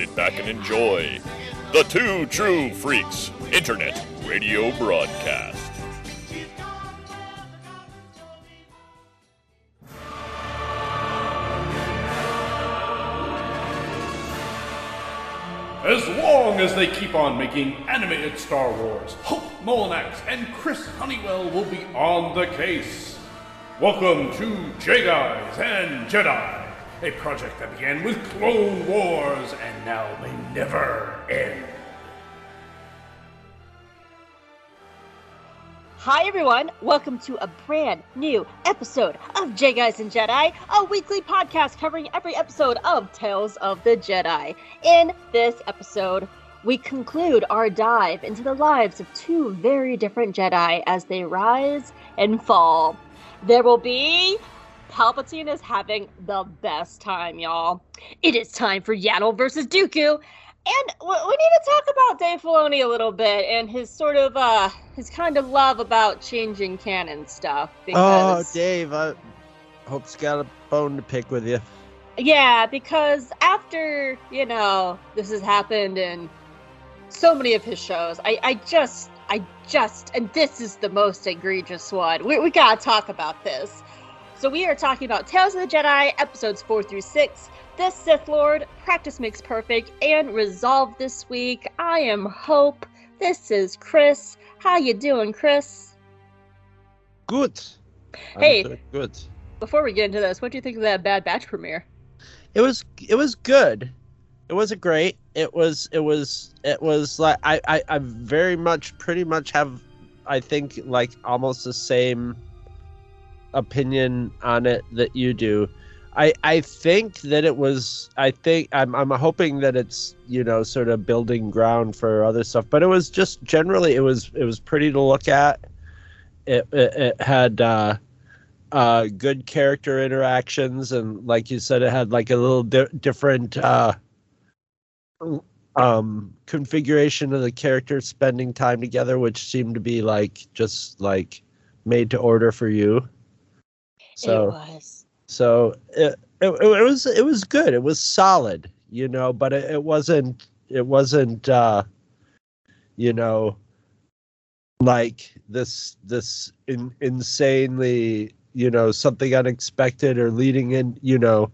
sit back and enjoy the Two True Freaks Internet Radio Broadcast. As long as they keep on making animated Star Wars, Hope Molinax and Chris Honeywell will be on the case. Welcome to J Guys and Jedi, a project that began with Clone Wars and now may never end. Hi everyone, welcome to a brand new episode of J Guys and Jedi, a weekly podcast covering every episode of Tales of the Jedi. In this episode, we conclude our dive into the lives of two very different Jedi as they rise and fall. There will be Palpatine is having the best time, y'all. It is time for Yaddle versus Dooku, and we we need to talk about Dave Filoni a little bit and his sort of uh his kind of love about changing canon stuff. Oh, Dave, I hope's got a bone to pick with you. yeah, because after you know this has happened in so many of his shows, I I just I just and this is the most egregious one. We we gotta talk about this. So we are talking about Tales of the Jedi episodes four through six. This Sith Lord, Practice Makes Perfect, and Resolve this week. I am Hope. This is Chris. How you doing, Chris? Good. Hey. Good. Before we get into this, what do you think of that Bad Batch premiere? It was it was good. It wasn't great. It was it was it was like I, I I very much pretty much have I think like almost the same opinion on it that you do. I I think that it was I think I'm I'm hoping that it's you know sort of building ground for other stuff, but it was just generally it was it was pretty to look at. It it, it had uh uh good character interactions and like you said it had like a little di- different uh um configuration of the characters spending time together which seemed to be like just like made to order for you it so was. so it, it, it was it was good. It was solid you know but it, it wasn't it wasn't uh you know like this this in, insanely you know something unexpected or leading in you know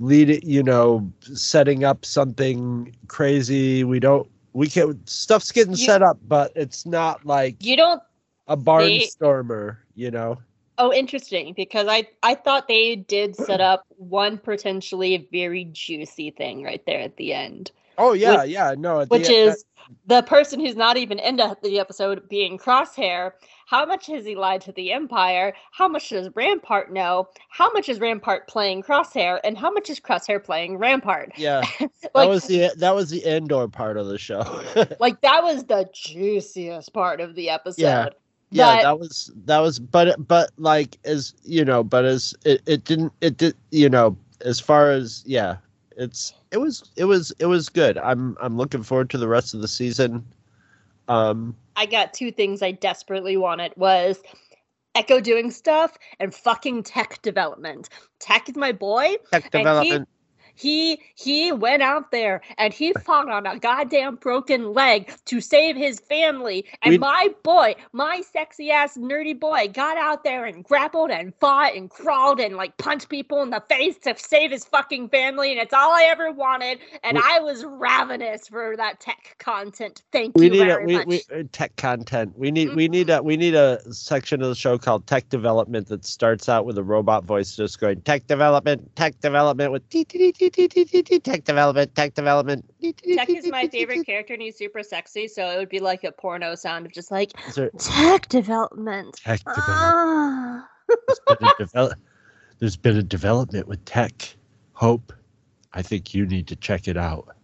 lead it you know setting up something crazy. We don't we can't stuff's getting You- set up but it's not like You don't a barnstormer you know Oh, interesting. Because I I thought they did set up one potentially very juicy thing right there at the end, oh yeah Which- yeah no at the which end- is the person who's not even in the the episode being Crosshair. How much has he lied to the Empire? How much does Rampart know? How much is Rampart playing Crosshair? And how much is Crosshair playing Rampart? yeah like, that was the that was the indoor part of the show. like that was the juiciest part of the episode. Yeah. Yeah, But- that was that was but but like as you know, but as it, it didn't it did you know as far as yeah, it's it was it was it was good. I'm I'm looking forward to the rest of the season. Um I got two things I desperately wanted was Echo doing stuff and fucking tech development. Tech is my boy. tech development. He he went out there and he fought on a goddamn broken leg to save his family. And we, my boy, my sexy ass nerdy boy, got out there and grappled and fought and crawled and like punched people in the face to save his fucking family. And it's all I ever wanted. And we, I was ravenous for that tech content. Thank we you need very a, we, much. We, tech content. We need mm-hmm. we need mm-hmm. a we need a section of the show called Tech Development that starts out with a robot voice just going tech development, tech development with tee tee tee tech development, tech development. Tech is my favorite character and he's super sexy, so it would be like a porno sound of just like there tech development. tech development? Ah. There's been, a develop, there's been a development with tech. Hope, I think you need to check it out.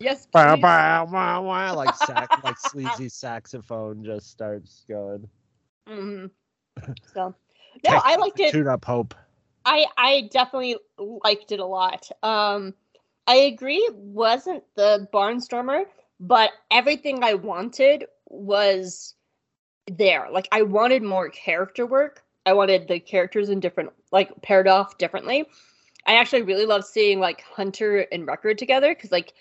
Yes, Wow, please. wow, wow, wow, like sax, like sleazy saxophone just starts going. Mhm. So, no, I liked it. Tune up, Hope. I I definitely liked it a lot. Um, I agree, it wasn't the Barnstormer, but everything I wanted was there. Like I wanted more character work. I wanted the characters in different, like paired off differently. I actually really love seeing like Hunter and Wrecker together because like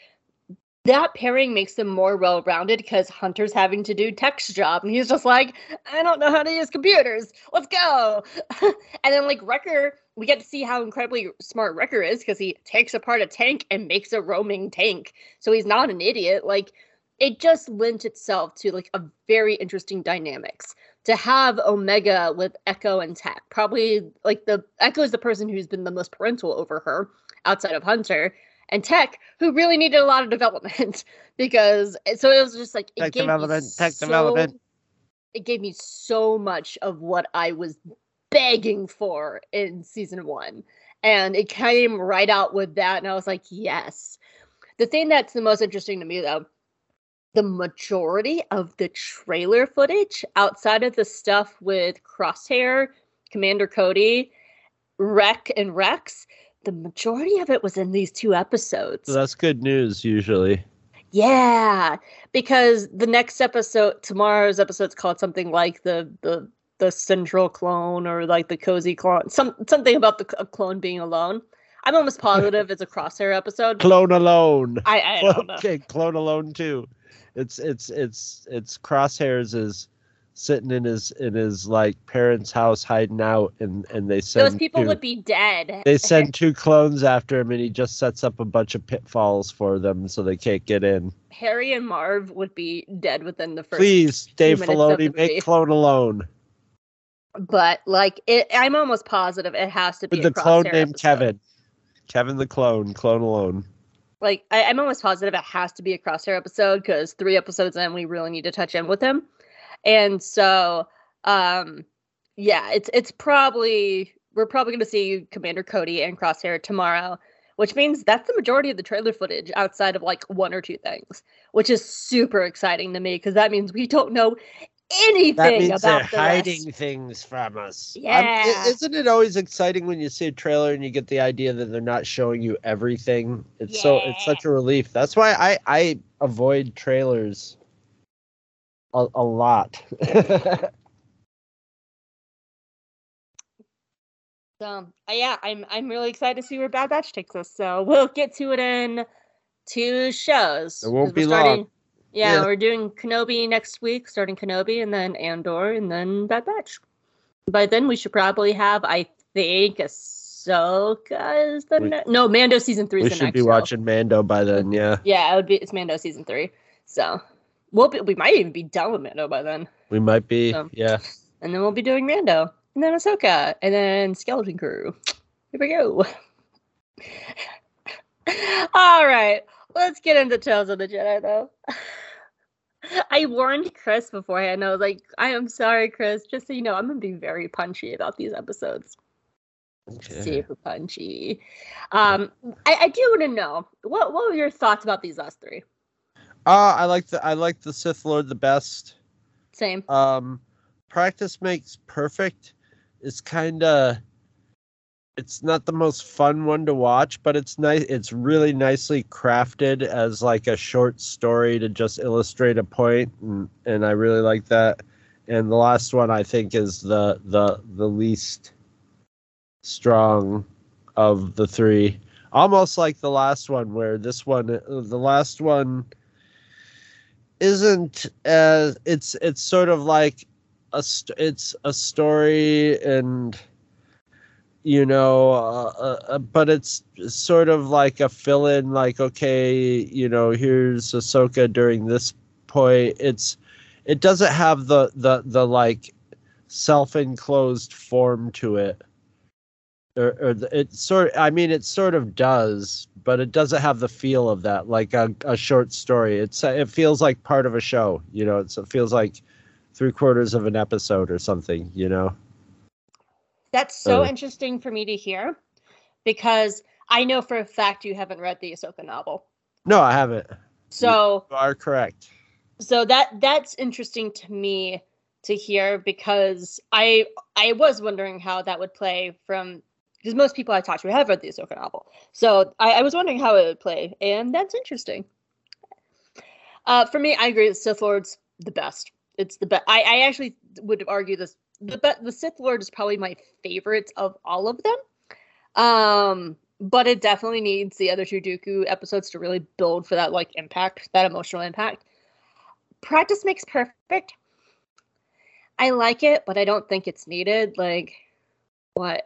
that pairing makes them more well-rounded because Hunter's having to do Tech's job and he's just like, I don't know how to use computers. Let's go. and then like Wrecker, we get to see how incredibly smart Wrecker is because he takes apart a tank and makes a roaming tank. So he's not an idiot. Like it just lent itself to like a very interesting dynamics to have Omega with Echo and Tech. Probably like the Echo is the person who's been the most parental over her outside of Hunter and Tech, who really needed a lot of development because eh, so it was just like it Tech gave development, me tech so, development. It gave me so much of what I was begging for in season one. And it came right out with that. And I was like, yes. The thing that's the most interesting to me though, the majority of the trailer footage outside of the stuff with Crosshair, Commander Cody, Wreck, and Rex, the majority of it was in these two episodes. So that's good news usually. Yeah, because the next episode, tomorrow's episode's called something like the the the central clone or like the cozy clone, some something about the clone being alone. I'm almost positive it's a crosshair episode. Clone alone. I I don't know. Okay, clone alone too. It's it's it's it's crosshairs is sitting in his in his like parents' house hiding out and and they send Those people two, would be dead. they send two clones after him and he just sets up a bunch of pitfalls for them so they can't get in. Harry and Marv would be dead within the first. Please, Dave Filoni, make movie. clone alone. But like, it, I'm almost positive it has to be With the clone named episode. Kevin. Kevin the clone, clone alone. like I, I'm almost positive it has to be a crosshair episode because three episodes in we really need to touch in with him. And so um yeah, it's it's probably we're probably gonna see Commander Cody and Crosshair tomorrow, which means that's the majority of the trailer footage outside of like one or two things, which is super exciting to me because that means we don't know anything That means about they're the hiding rest. things from us. Um, Yeah. isn't it always exciting when you see a trailer and you get the idea that they're not showing you everything? It's so it's such a relief. That's why I I avoid trailers a, a lot. So uh, yeah, I'm I'm really excited to see where Bad Batch takes us. So we'll get to it in two shows. It won't 'cause be starting- long. Yeah, Yeah. we're doing Kenobi next week, starting Kenobi, and then Andor, and then Bad Batch. By then, we should probably have, I think, Ahsoka is the We- ne- no Mando season three. we is the should next be show. watching Mando by then. Yeah, Yeah, it would be. It's Mando season three. So we'll be, we might even be done with Mando by then, we might be. Um, yeah, and then we'll be doing Mando, and then Ahsoka, and then Skeleton Crew. Here we go. All right, let's get into Tales of the Jedi, though. I warned Chris beforehand. I was like, I am sorry, Chris. Just so you know, I'm gonna be very punchy about these episodes. Okay. Super punchy. Um, I, I do want to know what what were your thoughts about these last three? Uh, I like the I like the Sith Lord the best. Same. um practice makes perfect It's kind of it's not the most fun one to watch but it's nice it's really nicely crafted as like a short story to just illustrate a point and, and i really like that and the last one i think is the the the least strong of the three almost like the last one where this one the last one isn't as it's it's sort of like a it's a story and you know uh, uh, uh, but it's sort of like a fill in like okay you know here's Ahsoka during this point. It's it doesn't have the the the like self-enclosed form to it or, or the, it sort I mean it sort of does but it doesn't have the feel of that like a, a short story it's it feels like part of a show you know it's, it feels like three quarters of an episode or something you know That's so Uh. interesting for me to hear because I know for a fact you haven't read the Ahsoka novel. no i haven't So you are correct so that that's interesting to me to hear because I I was wondering how that would play from because most people I talked to have read the Ahsoka novel. So I, I was wondering how it would play, and that's interesting. Uh, for me, I agree. that Sith Lord's the best. It's the best. I, I actually would argue this. The be- the Sith Lord is probably my favorite of all of them. Um, but it definitely needs the other two Dooku episodes to really build for that like impact, that emotional impact. Practice makes perfect. I like it, but I don't think it's needed. Like, what?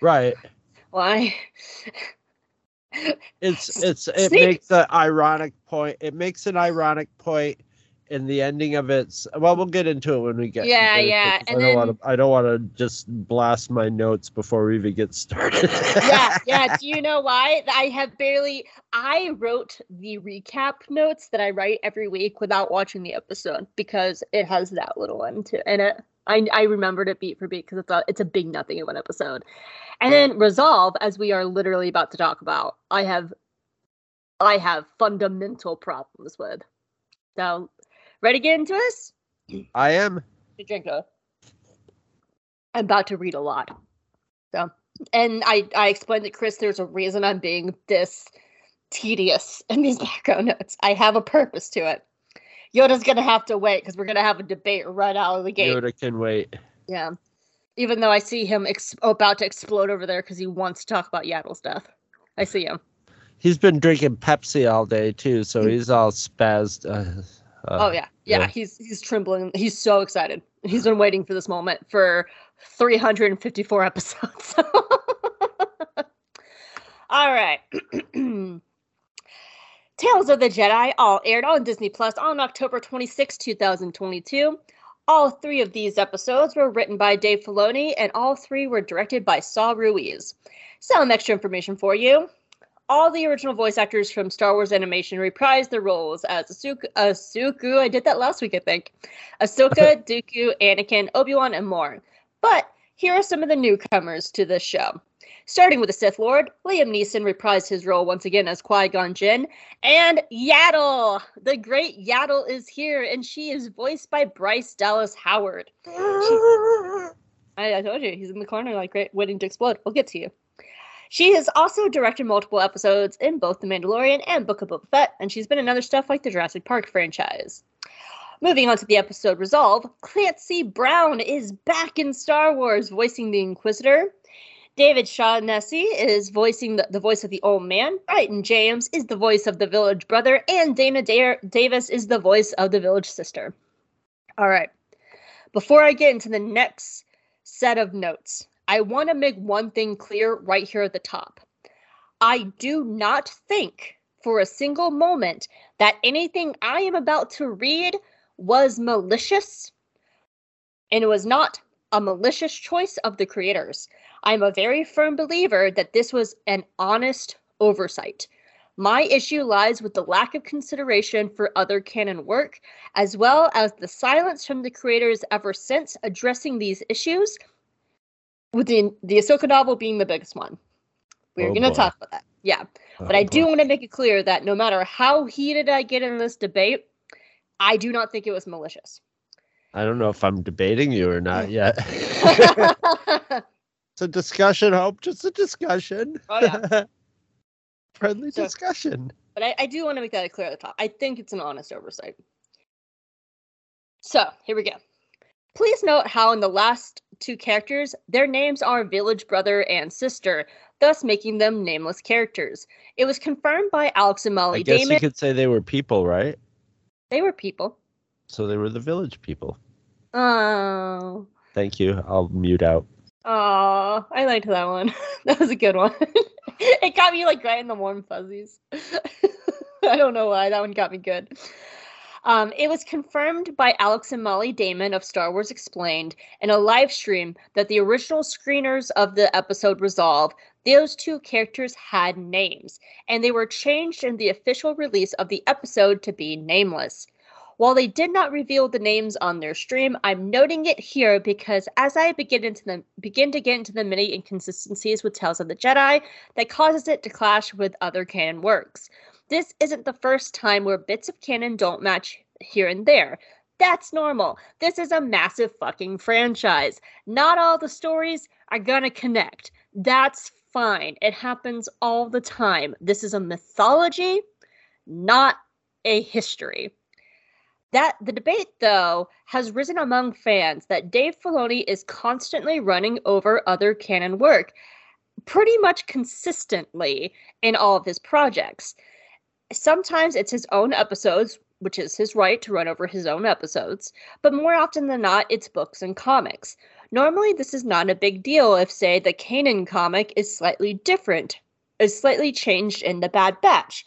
Right. Why? It's it's it Sneak- makes an ironic point. It makes an ironic point in the ending of its. Well, we'll get into it when we get. Yeah, get yeah, I don't want to. I don't want to just blast my notes before we even get started. yeah, yeah. Do you know why? I have barely. I wrote the recap notes that I write every week without watching the episode because it has that little one too in it. I I remembered it beat for beat because it's a it's a big nothing in one episode, and then resolve as we are literally about to talk about. I have, I have fundamental problems with. So, ready to get into this? I am. to drink a. I'm about to read a lot. So, and I I explained to Chris there's a reason I'm being this tedious in these background notes. I have a purpose to it. Yoda's gonna have to wait because we're gonna have a debate right out of the gate. Yoda can wait. Yeah. Even though I see him ex- about to explode over there because he wants to talk about Yaddle's death. I see him. He's been drinking Pepsi all day too, so he's all spazzed. Uh, uh, oh yeah. yeah, yeah. He's he's trembling. He's so excited. He's been waiting for this moment for 354 episodes. All right. Tales of the Jedi all aired on Disney Plus on October 26, 2022. All three of these episodes were written by Dave Filoni, and all three were directed by Saul Ruiz. Some extra information for you. All the original voice actors from Star Wars Animation reprised their roles as Ahsoka, Ahsoka I did that last week, I think. Ahsoka, Dooku, Anakin, Obi-Wan, and more. But here are some of the newcomers to this show. Starting with the Sith Lord, Liam Neeson reprised his role once again as Qui Gon Jinn, and Yaddle, the great Yaddle, is here, and she is voiced by Bryce Dallas Howard. I, I told you he's in the corner, like right, waiting to explode. We'll get to you. She has also directed multiple episodes in both The Mandalorian and Book of Boba Fett, and she's been in other stuff like the Jurassic Park franchise. Moving on to the episode Resolve, Clancy Brown is back in Star Wars, voicing the Inquisitor. David Shaughnessy is voicing the, the voice of the old man. Brighton James is the voice of the village brother, and Dana Da- Davis is the voice of the village sister. All right. Before I get into the next set of notes, I want to make one thing clear right here at the top. I do not think for a single moment that anything I am about to read was malicious, and it was not a malicious choice of the creators. I'm a very firm believer that this was an honest oversight. My issue lies with the lack of consideration for other canon work, as well as the silence from the creators ever since addressing these issues, with the, the Ahsoka novel being the biggest one. We're Oh, going to talk about that. Yeah. Oh, but Oh, I do want to make it clear that no matter how heated I get in this debate, I do not think it was malicious. I don't know if I'm debating you or not yet. it's a discussion, Hope. Just a discussion. Oh, yeah. Friendly So- discussion. But I, I do want to make that clear at the top. I think it's an honest oversight. So here we go. Please note how in the last two characters, their names are village brother and sister, thus making them nameless characters. It was confirmed by Alex and Mollie I guess Damon. you could say they were people, right? They were people. So they were the village people. Oh. Thank you. I'll mute out. Oh, I liked that one. that was a good one. it got me like right in the warm fuzzies. I don't know why that one got me good. Um, it was confirmed by Alex and Mollie Damon of Star Wars Explained in a live stream that the original screeners of the episode Resolve, those two characters had names, and they were changed in the official release of the episode to be nameless. While they did not reveal the names on their stream, I'm noting it here because as I begin into the begin to get into the many inconsistencies with Tales of the Jedi, that causes it to clash with other canon works. This isn't the first time where bits of canon don't match here and there. That's normal. This is a massive fucking franchise. Not all the stories are gonna connect. That's fine. It happens all the time. This is a mythology, not a history. That the debate, though, has risen among fans that Dave Filoni is constantly running over other canon work. pretty much consistently in all of his projects. Sometimes it's his own episodes, which is his right to run over his own episodes, but more often than not, it's books and comics. Normally, this is not a big deal if, say, the Kanan comic is slightly different, is slightly changed in the Bad Batch.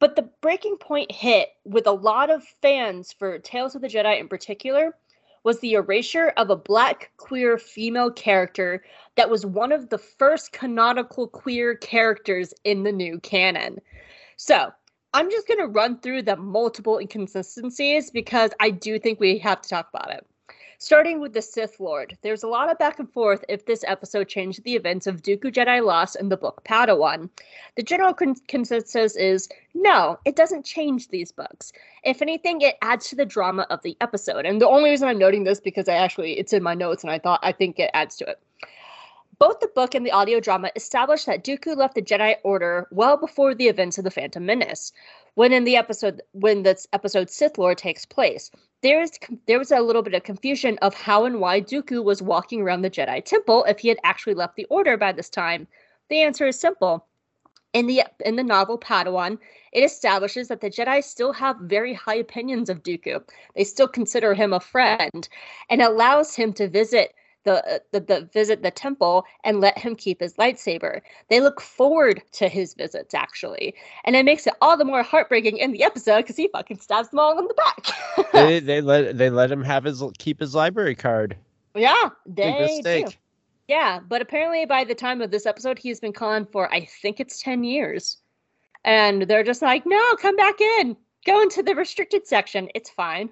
But the breaking point hit with a lot of fans for Tales of the Jedi in particular was the erasure of a black queer female character that was one of the first canonical queer characters in the new canon. So, I'm just going to run through the multiple inconsistencies because I do think we have to talk about it. Starting with the Sith Lord, there's a lot of back and forth if this episode changed the events of Dooku Jedi Lost and the book Padawan. The general con- consensus is no, it doesn't change these books. If anything, it adds to the drama of the episode. And the only reason I'm noting this because I actually it's in my notes and I thought I think it adds to it. Both the book and the audio drama establish that Dooku left the Jedi Order well before the events of the Phantom Menace. When in the episode, when this episode Sith Lord takes place, there is there was a little bit of confusion of how and why Dooku was walking around the Jedi Temple if he had actually left the Order by this time. The answer is simple. In the in the novel Padawan, it establishes that the Jedi still have very high opinions of Dooku. They still consider him a friend, and allows him to visit the, uh, the, the visit the temple and let him keep his lightsaber. They look forward to his visits actually, and it makes it all the more heartbreaking in the episode because he fucking stabs them all in the back. they, they let they let him have his keep his library card. Yeah, they do. Yeah, but apparently by the time of this episode, he's been gone for I think it's ten years, and they're just like, no, come back in, go into the restricted section. It's fine.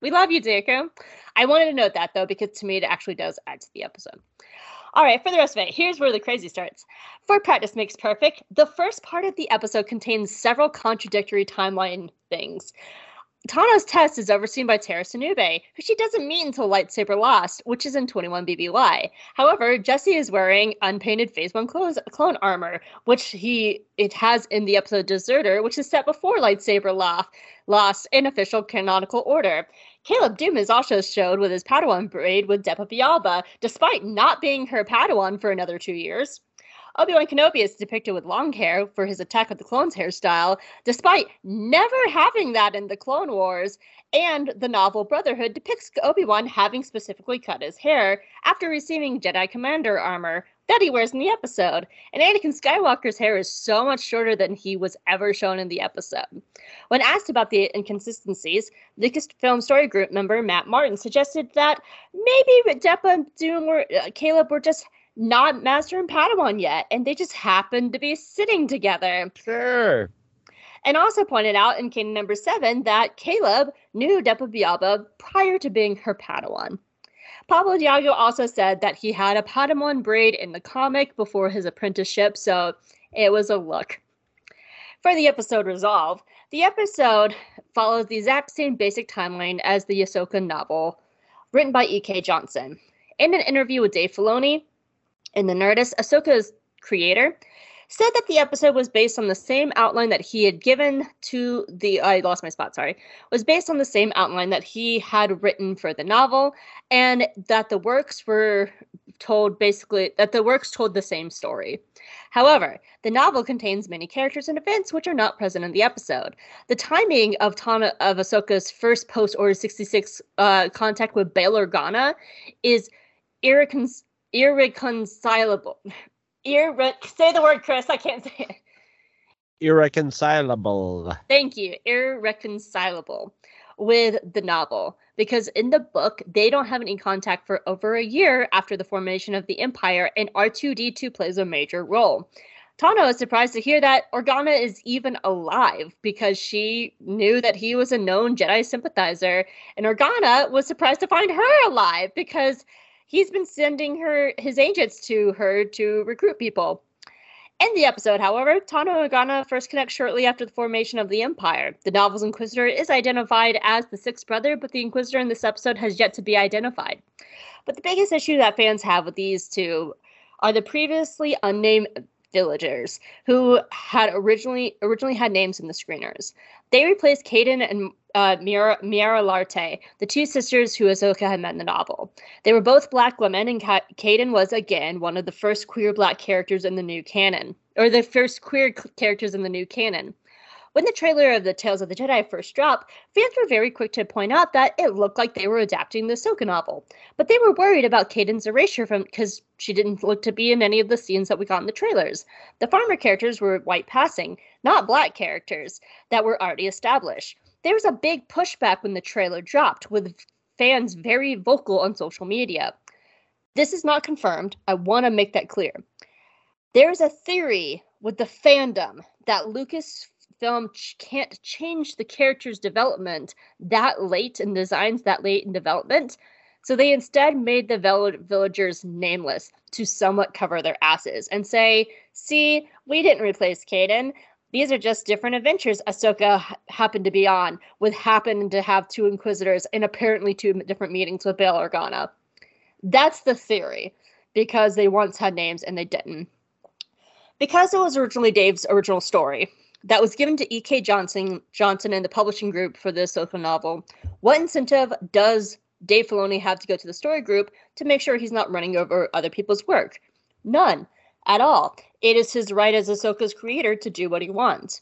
We love you, Dooku. I wanted to note that though, because to me it actually does add to the episode. All right, for the rest of it, here's where the crazy starts. For practice makes perfect, the first part of the episode contains several contradictory timeline things. Tano's test is overseen by Tera Sinube, who she doesn't meet until Lightsaber Lost, which is in 21 BBY. However, Jesse is wearing unpainted Phase 1 clothes, clone armor, which he it has in the episode Deserter, which is set before Lightsaber Lost in official canonical order. Caleb Dume is also showed with his Padawan braid with Depa Billaba, despite not being her Padawan for another two years. Obi-Wan Kenobi is depicted with long hair for his Attack of the Clones hairstyle, despite never having that in the Clone Wars, and the novel Brotherhood depicts Obi-Wan having specifically cut his hair after receiving Jedi Commander armor that he wears in the episode. And Anakin Skywalker's hair is so much shorter than he was ever shown in the episode. When asked about the inconsistencies, Lucasfilm Story Group member Matt Martin suggested that maybe Dume were, uh, Caleb were just not Master and Padawan yet, and they just happened to be sitting together. Sure. And also pointed out in Kanan number seven that Caleb knew Depa Billaba prior to being her Padawan. Pablo Hidalgo also said that he had a Padawan braid in the comic before his apprenticeship, so it was a look. For the episode Resolve, the episode follows the exact same basic timeline as the Ahsoka novel, written by E.K. Johnston. In an interview with Dave Filoni in The Nerdist, Ahsoka's creator said that the episode was based on the same outline that he had given to the I lost my spot, sorry. Was based on the same outline that he had written for the novel and that the works were told basically that the works told the same story. However, the novel contains many characters and events which are not present in the episode. The timing of Tana of Ahsoka's first post Order 66 uh, contact with Bail Organa is irrecon- irreconcilable Irre- say the word, Chris. I can't say it. Irreconcilable. Thank you. Irreconcilable with the novel because in the book they don't have any contact for over a year after the formation of the empire and r2d2 plays a major role tano is surprised to hear that organa is even alive because she knew that he was a known jedi sympathizer and organa was surprised to find her alive because he's been sending her his agents to her to recruit people. In the episode, however, Tano and Organa first connect shortly after the formation of the Empire. The novel's Inquisitor is identified as the sixth brother, but the Inquisitor in this episode has yet to be identified. But the biggest issue that fans have with these two are the previously unnamed villagers who had originally originally had names in the screeners. They replaced Kaeden and uh, Miara, Larte, the two sisters who Ahsoka had met in the novel. They were both black women, and Ka- Kaeden was again one of the first queer black characters in the new canon, or the first queer c- characters in the new canon. When the trailer of the Tales of the Jedi first dropped, fans were very quick to point out that it looked like they were adapting the Ahsoka novel, but they were worried about Kaeden's erasure from because she didn't look to be in any of the scenes that we got in the trailers. The farmer characters were white passing, not black characters that were already established. There was a big pushback when the trailer dropped, with fans very vocal on social media. This is not confirmed. I want to make that clear. There's a theory with the fandom that Lucasfilm ch- can't change the character's development that late in designs, that late in development. So they instead made the vill- villagers nameless to somewhat cover their asses and say, see, we didn't replace Kaeden. These are just different adventures Ahsoka happened to be on, with happened to have two Inquisitors and apparently two different meetings with Bail Organa. That's the theory, because they once had names and they didn't. Because it was originally Dave's original story that was given to E.K. Johnston, Johnston and the publishing group for the Ahsoka novel, what incentive does Dave Filoni have to go to the story group to make sure he's not running over other people's work? None at all. It is his right as Ahsoka's creator to do what he wants.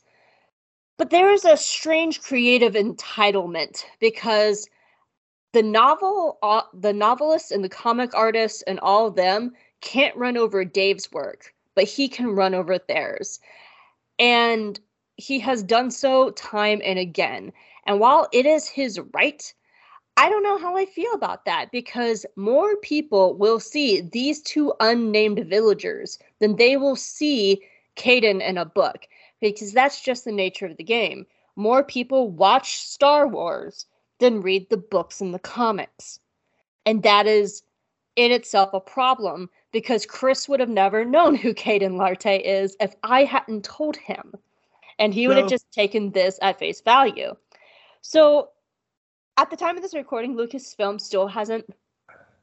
But there is a strange creative entitlement because the novel, uh, the novelists and the comic artists and all of them can't run over Dave's work, but he can run over theirs. And he has done so time and again. And while it is his right, I don't know how I feel about that because more people will see these two unnamed villagers than they will see Kaeden in a book because that's just the nature of the game. More people watch Star Wars than read the books and the comics. And that is in itself a problem because Chris would have never known who Kaeden Larte is if I hadn't told him. And he would have just taken this at face value. So at the time of this recording, Lucasfilm still hasn't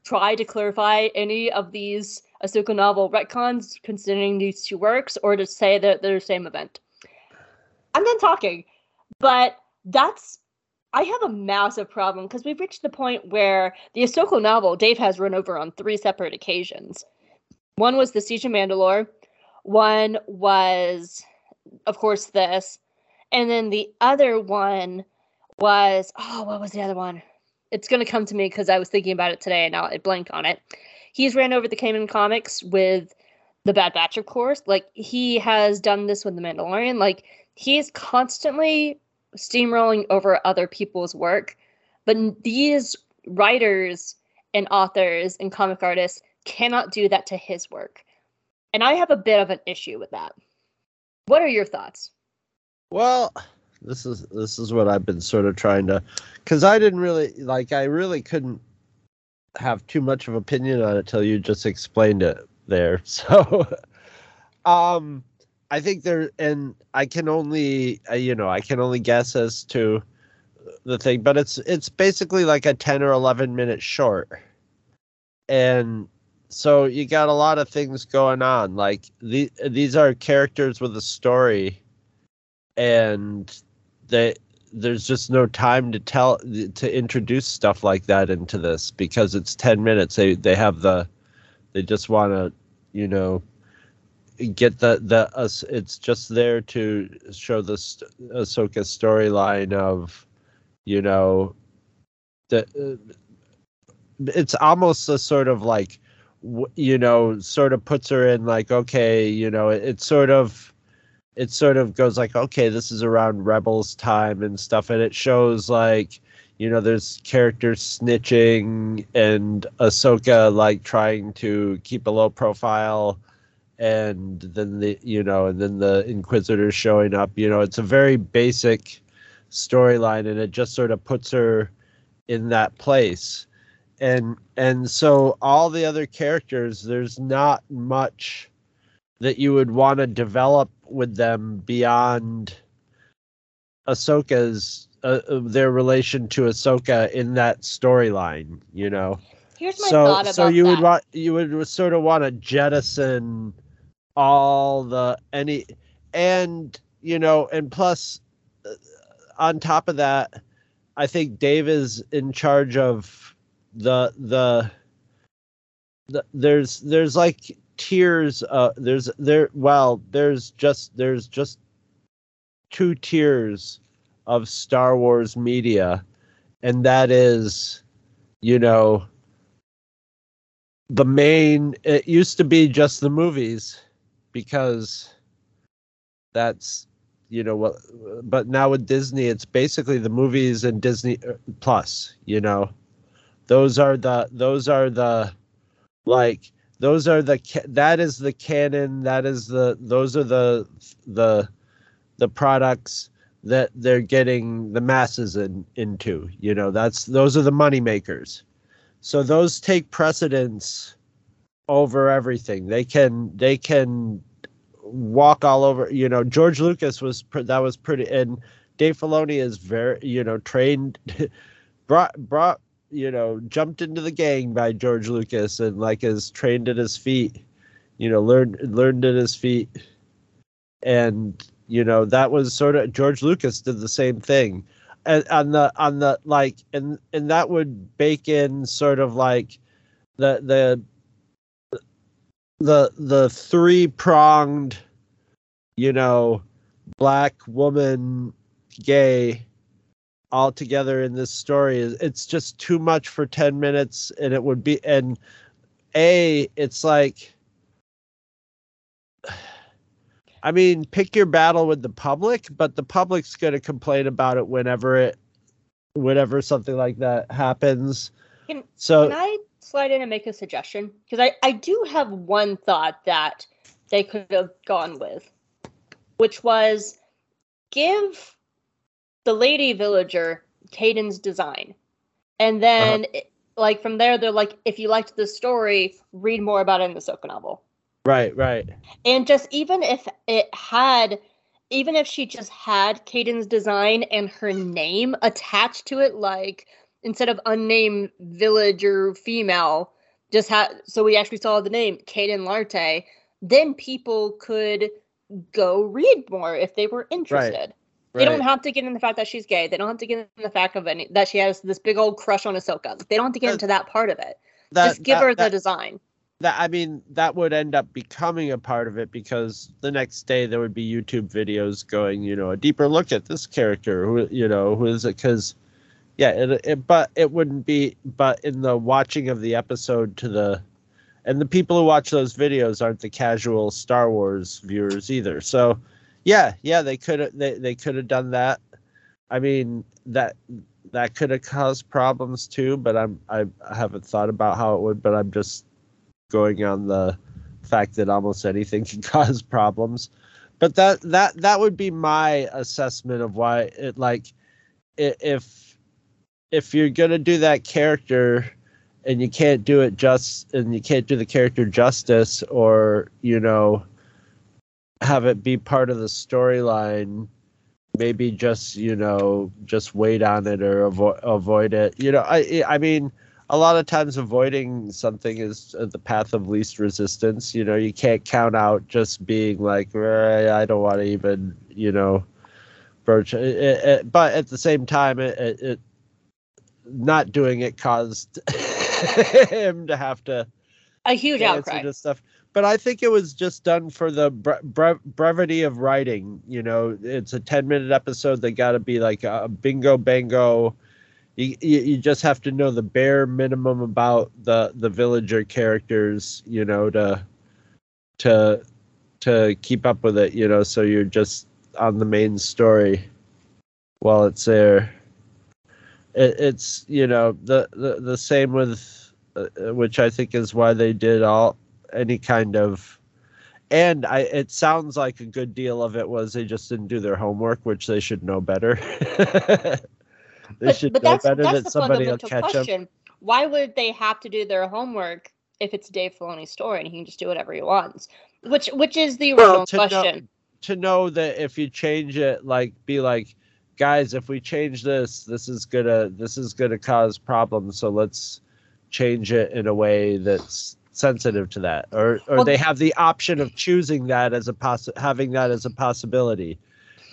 tried to clarify any of these Ahsoka novel retcons considering these two works or to say that they're the same event. I'm done talking, but that's I have a massive problem because we've reached the point where the Ahsoka novel Dave has run over on three separate occasions. One was the Siege of Mandalore, one was, of course, this, and then the other one was oh, what was the other one? It's gonna come to me because I was thinking about it today and now I blanked on it. He's ran over the Kanan comics with the Bad Batch, of course. Like he has done this with the Mandalorian. Like he's constantly steamrolling over other people's work, but these writers and authors and comic artists cannot do that to his work. And I have a bit of an issue with that. What are your thoughts? Well, this is this is what I've been sort of trying to, because I didn't really like. I really couldn't have too much of opinion on it till you just explained it there. So, um, I think there, and I can only, uh, you know, I can only guess as to the thing, but it's it's basically like a ten or eleven minute short, and so you got a lot of things going on. Like the, these are characters with a story and they there's just no time to tell to introduce stuff like that into this because it's 10 minutes. They they have the they just want to you know get the the us it's just there to show the st- Ahsoka storyline of you know the uh, it's almost a sort of like you know sort of puts her in like okay you know it, it's sort of it sort of goes like okay this is around rebels time and stuff. And it shows like you know there's characters snitching and ahsoka like trying to keep a low profile. And then the you know and then the inquisitors showing up. You know it's a very basic storyline and it just sort of puts her in that place. And and so all the other characters there's not much that you would want to develop with them beyond Ahsoka's uh, uh, their relation to Ahsoka in that storyline, you know. Here's my so thought about so you that. would want you would sort of want to jettison all the any and you know and plus uh, on top of that I think Dave is in charge of the the, the there's there's like tiers uh there's there well there's just there's just two tiers of Star Wars media and that is you know the main it used to be just the movies because that's you know what but now with disney it's basically the movies and disney uh, plus you know? Those are the those are the like those are the that is the canon that is the those are the the the products that they're getting the masses in into you know that's those are the money makers so those take precedence over everything they can they can walk all over. You know, George Lucas was that was pretty, and Dave Filoni is very, you know, trained, brought brought, you know, jumped into the gang by George Lucas and like is trained at his feet. You know, learned learned at his feet, and you know that was sort of George Lucas did the same thing. And on the on the like and and that would bake in sort of like the the the the three pronged, you know, black woman, gay, all together in this story is it's just too much for 10 minutes and it would be and a it's like I mean, pick your battle with the public, but the public's going to complain about it whenever it, whenever something like that happens. Can, so can I slide in and make a suggestion? Because I, I do have one thought that they could have gone with, which was give the lady villager Kaeden's design. And then, uh-huh. like, from there, they're like, if you liked the story, read more about it in the Soka novel. Right, right. And just even if it had, even if she just had Kaeden's design and her name attached to it, like instead of unnamed villager female, just had so we actually saw the name Kaidan Larte, then people could go read more if they were interested. Right. They don't have to get in the fact that she's gay. They don't have to get in the fact of any that she has this big old crush on Ahsoka. They don't have to get into that part of it. That, Just give that, her the design. That I mean, that would end up becoming a part of it because the next day there would be YouTube videos going, you know, a deeper look at this character. Who you know, who is it? Because yeah, it, it, but it wouldn't be. But in the watching of the episode to the, and the people who watch those videos aren't the casual Star Wars viewers either. So, yeah, yeah, they could have they, they could have done that. I mean that that could have caused problems too. But I'm I haven't thought about how it would. But I'm just going on the fact that almost anything can cause problems. But that that that would be my assessment of why it like if if you're gonna do that character and you can't do it just and you can't do the character justice or you know have it be part of the storyline maybe just you know just wait on it or avoid avoid it. You know i i mean a lot of times avoiding something is the path of least resistance. You know you can't count out just being like i don't want to even you know broach it, it, but at the same time it, it not doing it caused him to have to a huge outcry. to stuff. But I think it was just done for the bre- bre- brevity of writing. You know, it's a ten minute episode. They got to be like a bingo bango. You, you, you just have to know the bare minimum about the the villager characters. You know to to to keep up with it. You know, so you're just on the main story while it's there it, it's you know the, the the same with uh, which I think is why they did all any kind of and I it sounds like a good deal of it was they just didn't do their homework, which they should know better. they but, should but know better that somebody will catch question. them. Why would they have to do their homework if it's Dave Filoni's story and he can just do whatever he wants? Which which is the original well, to question. Know, to know that if you change it, like be like, guys, if we change this, this is gonna this is gonna cause problems. So let's change it in a way that's sensitive to that, or or well, they have the option of choosing that as a poss having that as a possibility.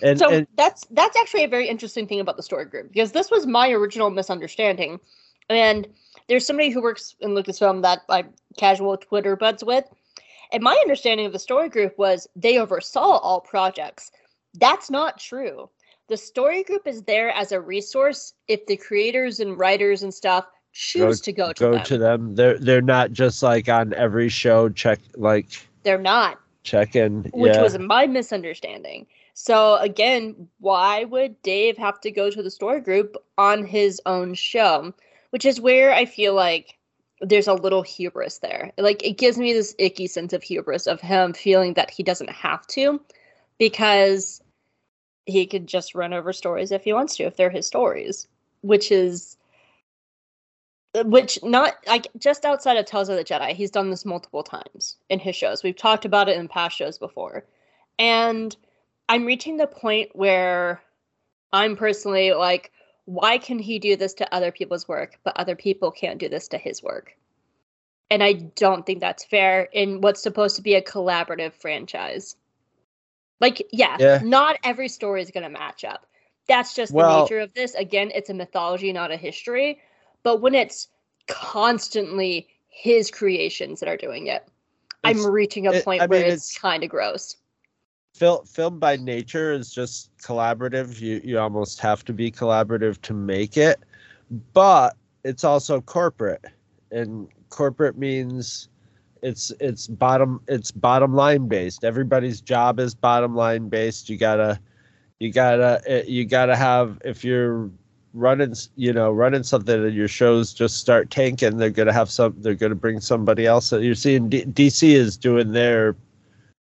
And, so and that's that's actually a very interesting thing about the story group because this was my original misunderstanding, and there's somebody who works in Lucasfilm that I casual Twitter buds with, and my understanding of the story group was they oversaw all projects. That's not true. The story group is there as a resource if the creators and writers and stuff choose to go to go them. to them. They're they're not just like on every show check like They're not. check in. which yeah. was my misunderstanding. So again, why would Dave have to go to the story group on his own show? Which is where I feel like there's a little hubris there. Like it gives me this icky sense of hubris of him feeling that he doesn't have to because he could just run over stories if he wants to if they're his stories, which is which not like just outside of Tales of the Jedi, he's done this multiple times in his shows. We've talked about it in past shows before. And I'm reaching the point where I'm personally like, why can he do this to other people's work, but other people can't do this to his work? And I don't think that's fair in what's supposed to be a collaborative franchise. Like, yeah, Yeah. not every story is going to match up. That's just the nature of this. Again, it's a mythology, not a history. But when it's constantly his creations that are doing it, I'm reaching a it- point I where mean, it's, it's- kind of gross. film film by nature is just collaborative. You you almost have to be collaborative to make it, but it's also corporate, and corporate means it's it's bottom it's bottom line based. Everybody's job is bottom line based. You gotta you gotta eh, you gotta have if you're running you know running something and your shows just start tanking they're gonna have some they're gonna bring somebody else. So you're seeing D- dc is doing their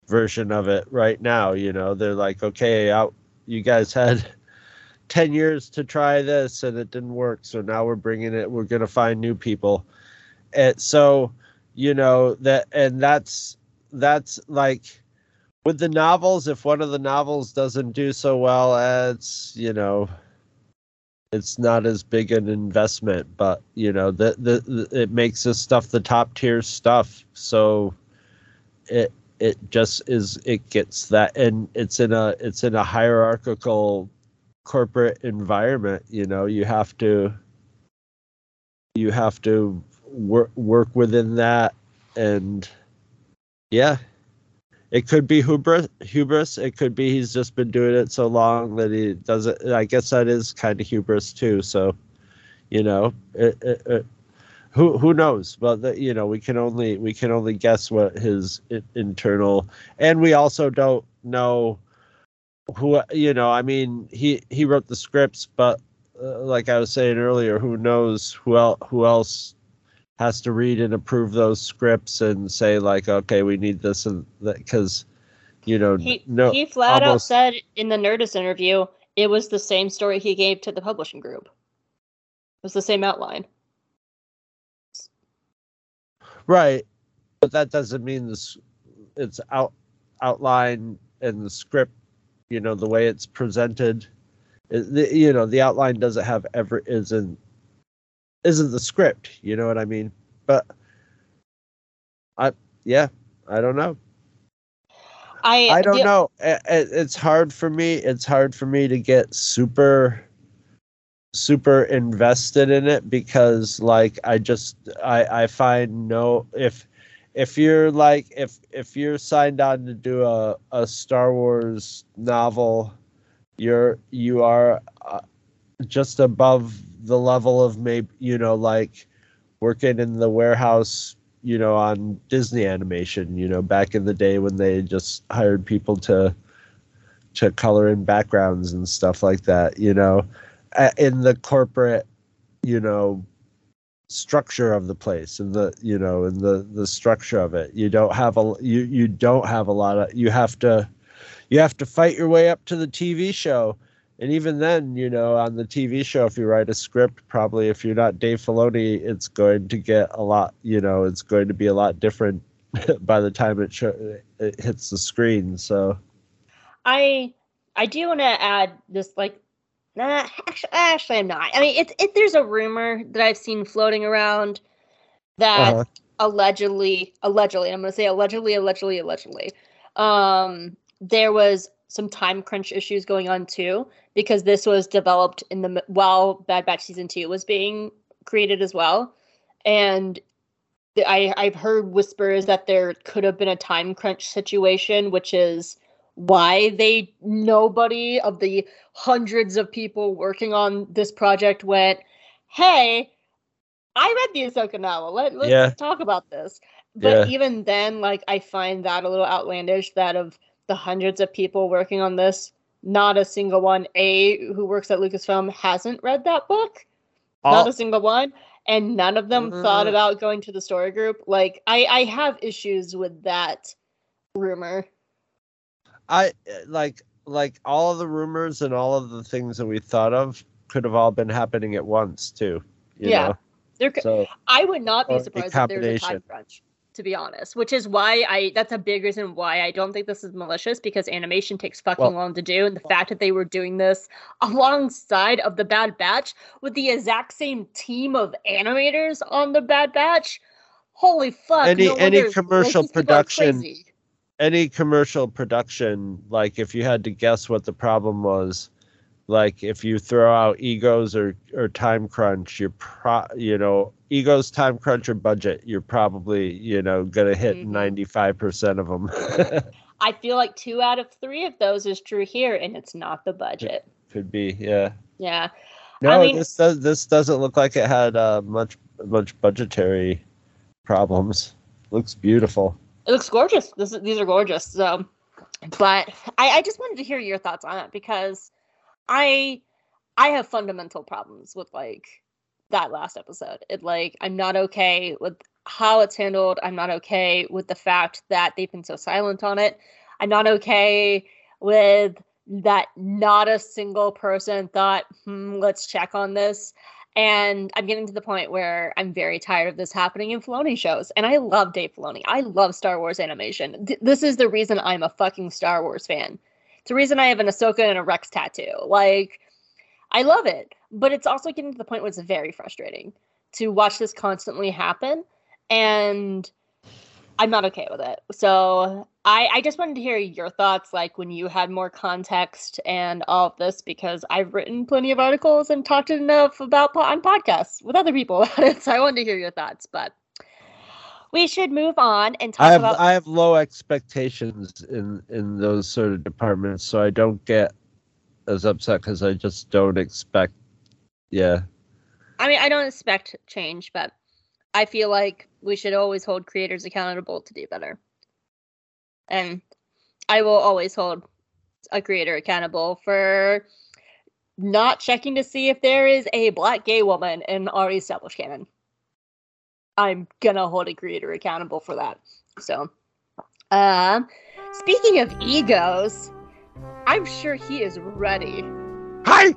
version of it right now you know. They're like okay out you guys had 10 years to try this and it didn't work so now we're bringing it we're going to find new people. And so you know that and that's that's like with the novels if one of the novels doesn't do so well it's you know it's not as big an investment but you know the, the, the it makes this stuff the top tier stuff. So it it just is it gets that and it's in a it's in a hierarchical corporate environment you know you have to you have to work work within that. And yeah it could be hubris hubris. It could be he's just been doing it so long that he doesn't i guess that is kind of hubris too. So you know it, it, it, who who knows? But the, you know we can only we can only guess what his internal and we also don't know who you know i mean he he wrote the scripts but uh, like i was saying earlier who knows who el- who else has to read and approve those scripts and say like okay we need this and that because you know He, no he flat out said in the Nerdist interview it was the same story he gave to the publishing group. It was the same outline. Right, but that doesn't mean this. It's out outline and the script. You know the way it's presented. It, the, you know the outline doesn't have ever isn't isn't the script. You know what I mean? But I yeah I don't know. I I don't the- know. I- I- It's hard for me. It's hard for me to get super super invested in it because like I just I I find no if if you're like if if you're signed on to do a a Star Wars novel you're you are uh, just above the level of maybe you know like working in the warehouse you know on Disney animation you know back in the day when they just hired people to to color in backgrounds and stuff like that you know in the corporate you know structure of the place and the you know and the the structure of it. You don't have a you you don't have a lot of you have to you have to fight your way up to the TV show and even then you know on the TV show if you write a script probably if you're not Dave Filoni it's going to get a lot you know it's going to be a lot different by the time it show, it hits the screen so I I do want to add this like nah actually, actually I'm not. I mean it's it there's a rumor that I've seen floating around that uh-huh. allegedly allegedly I'm going to say allegedly allegedly allegedly um there was some time crunch issues going on too, because this was developed in the while Bad Batch season two was being created as well, and I I've heard whispers that there could have been a time crunch situation, which is why they nobody of the hundreds of people working on this project went, hey, I read the Ahsoka novel. Let, let's Yeah. talk about this. But Yeah. even then, like I find that a little outlandish that of the hundreds of people working on this, not a single one, A, who works at Lucasfilm hasn't read that book. Not a single one. And none of them thought Mm. about going to the story group. Like I, I have issues with that rumor. I like like all of the rumors and all of the things that we thought of could have all been happening at once too. You Yeah. Know? There, c- So I would not be surprised if there's a time crunch, to be honest. Which is why I that's a big reason why I don't think this is malicious because animation takes fucking Well- long to do, and the fact that they were doing this alongside of the Bad Batch with the exact same team of animators on the Bad Batch. Holy fuck! Any- no any commercial production any commercial production, like if you had to guess what the problem was, like if you throw out egos or or time crunch, you're pro you know egos, time crunch, or budget, you're probably you know gonna hit Mhm. five percent of them. I feel like two out of three of those is true here, and it's not the budget. Could be, yeah. Yeah. No, mean- this does this doesn't look like it had uh, much much budgetary problems. Looks beautiful. It looks gorgeous. This is, these are gorgeous. So, but I, I just wanted to hear your thoughts on it because I I have fundamental problems with like that last episode. It like I'm not okay with how it's handled. I'm not okay with the fact that they've been so silent on it. I'm not okay with that not a single person thought, hmm, let's check on this. And I'm getting to the point where I'm very tired of this happening in Filoni shows. And I love Dave Filoni. I love Star Wars animation. Th- this is the reason I'm a fucking Star Wars fan. It's the reason I have an Ahsoka and a Rex tattoo. Like, I love it. But it's also getting to the point where it's very frustrating to watch this constantly happen. And I'm not okay with it. So I, I just wanted to hear your thoughts, like when you had more context and all of this, because I've written plenty of articles and talked enough about on podcasts with other people about it. So I wanted to hear your thoughts, but we should move on and talk I have about. I have low expectations in in those sort of departments, so I don't get as upset because I just don't expect. Yeah, I mean, I don't expect change, but I feel like we should always hold creators accountable to do better. And I will always hold a creator accountable for not checking to see if there is a black gay woman in already established canon. I'm gonna hold a creator accountable for that. So, um, speaking of egos, I'm sure he is ready. Hi!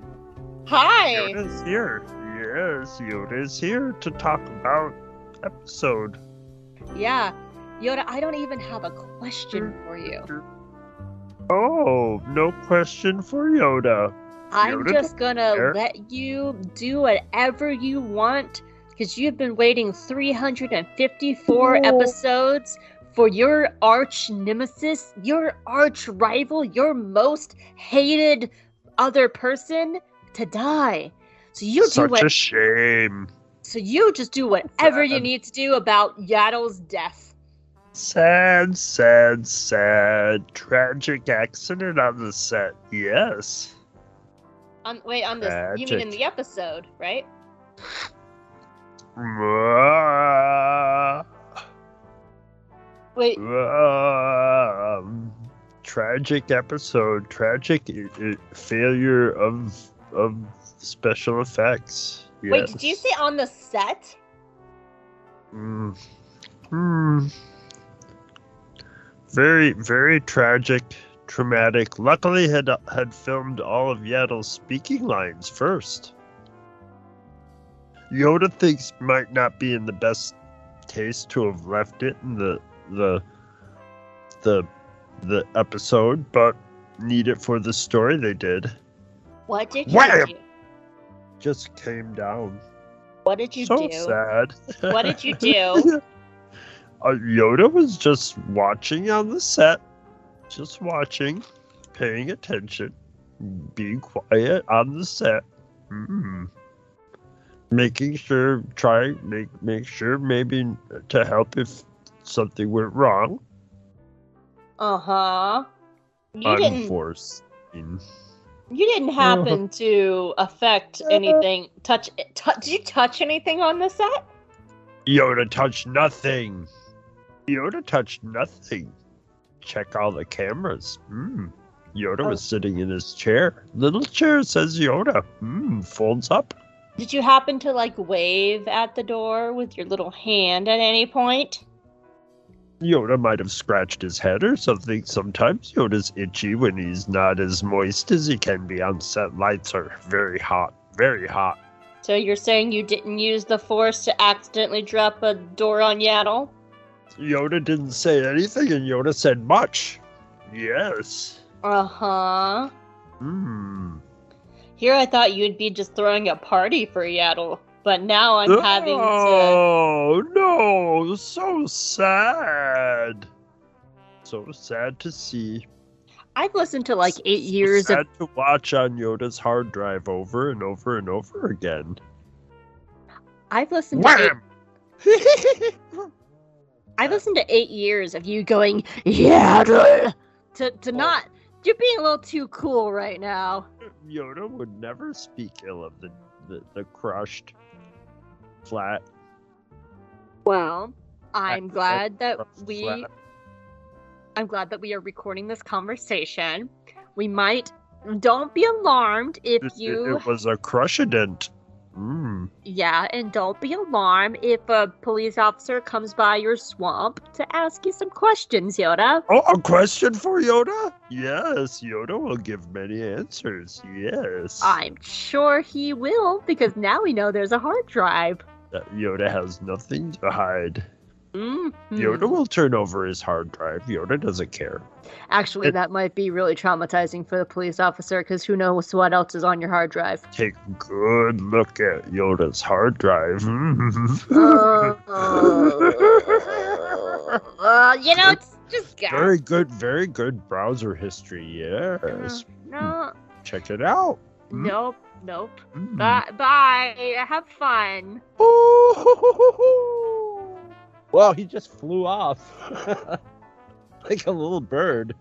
Hi. Yoda's here. Yes, Yoda's here to talk about episode. Yeah. Yoda, I don't even have a question for you. Oh, no question for Yoda. I'm Yoda just gonna there. let you do whatever you want because you've been waiting 354 No. episodes for your arch nemesis, your arch rival, your most hated other person to die. So you do Such what a shame. so you just do whatever you need to do about Yaddle's death. Sad, sad, sad. Tragic accident on the set. Yes. On wait, on this you mean in the episode, right? Wait, um, tragic episode. Tragic uh, uh, failure of of special effects. Yes. wait, did you say on the set? Mm. Hmm. Very, very tragic, traumatic. Luckily, had had filmed all of Yaddle's speaking lines first. Yoda thinks might not be in the best taste to have left it in the the the the episode, but need it for the story they did. What did you Wham! do? Just came down. What did you so do? sad. What did you do? uh, Yoda was just watching on the set, just watching. paying attention, being quiet on the set, mm. Making sure, try make make sure maybe to help if something went wrong. Uh huh. You didn't. Unforeseen. You didn't happen to affect anything. Touch. Touch. Did you touch anything on the set? Yoda touched nothing. Yoda touched nothing. Check all the cameras. Hmm. Yoda was sitting in his chair. Little chair says Yoda. Hmm. Folds up. Did you happen to like wave at the door with your little hand at any point? Yoda might have scratched his head or something. Sometimes Yoda's itchy when he's not as moist as he can be on set. Lights are very hot. Very hot. So you're saying you didn't use the force to accidentally drop a door on Yaddle? Yoda didn't say anything and Yoda said much. Yes. Uh huh. Hmm. Here I thought you'd be just throwing a party for Yaddle, but now I'm having to. Oh no! So sad. So sad to see. I've listened to like So- eight so years of. sad to watch on Yoda's hard drive over and over and over again. I've listened to. Eight, I've listened to eight years of you going Yaddle to to Oh. not. You're being a little too cool right now. Yoda would never speak ill of the, the, the crushed flat. Well, I'm glad that we. flat. I'm glad that we are recording this conversation. We might. Don't be alarmed if It, it- you. it was a crushident. Mm. Yeah, and don't be alarmed if a police officer comes by your swamp to ask you some questions, Yoda. Oh, a question for Yoda? Yes, Yoda will give many answers. Yes. I'm sure he will, because now we know there's a hard drive. That Yoda has nothing to hide. Mhm. Yoda will turn over his hard drive. Yoda doesn't care. Actually, It- that might be really traumatizing for the police officer, because who knows what else is on your hard drive. Take a good look at Yoda's hard drive. Uh, uh, you know, it's just gas. very good, very good browser history. Yes. No, Check it out. Mm. nope, nope. Mm. Bye, bye. Have fun. Well, he just flew off like a little bird.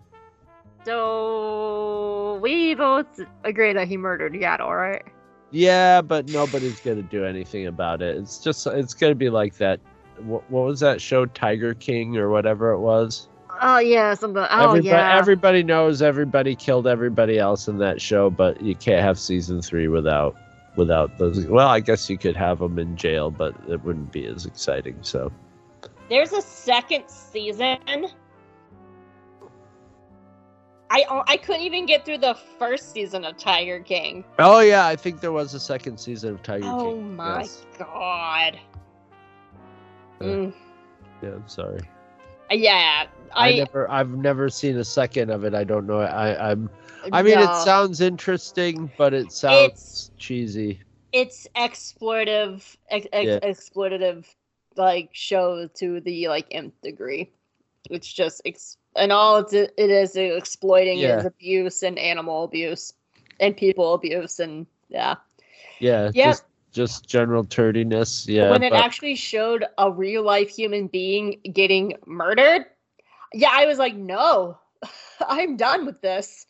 So we both agree that he murdered Yaddle, right? Yeah, but nobody's gonna do anything about it. It's just it's gonna be like that. What, what was that show, Tiger King or whatever it was? Oh yeah, something. Oh everybody, yeah. everybody knows everybody killed everybody else in that show, but you can't have season three without without those. Well, I guess you could have them in jail, but it wouldn't be as exciting. So There's a second season. I I couldn't even get through the first season of Tiger King. Oh yeah, I think there was a second season of Tiger Oh King. Oh my Yes. god. Yeah. Mm, Yeah, I'm sorry. yeah, I, I, never, I've never seen a second of it. I don't know. I, I'm. I mean, no. it sounds interesting, but it sounds It's- cheesy. it's exploitive, ex- ex- Yeah. exploitative, like show to the like nth degree. It's just ex- and all it's, it is exploiting Yeah. is abuse and animal abuse and people abuse and yeah. Yeah, Yep. just just general turdiness. Yeah, when it but- actually showed a real life human being getting murdered, yeah, I was like, no, I'm done with this.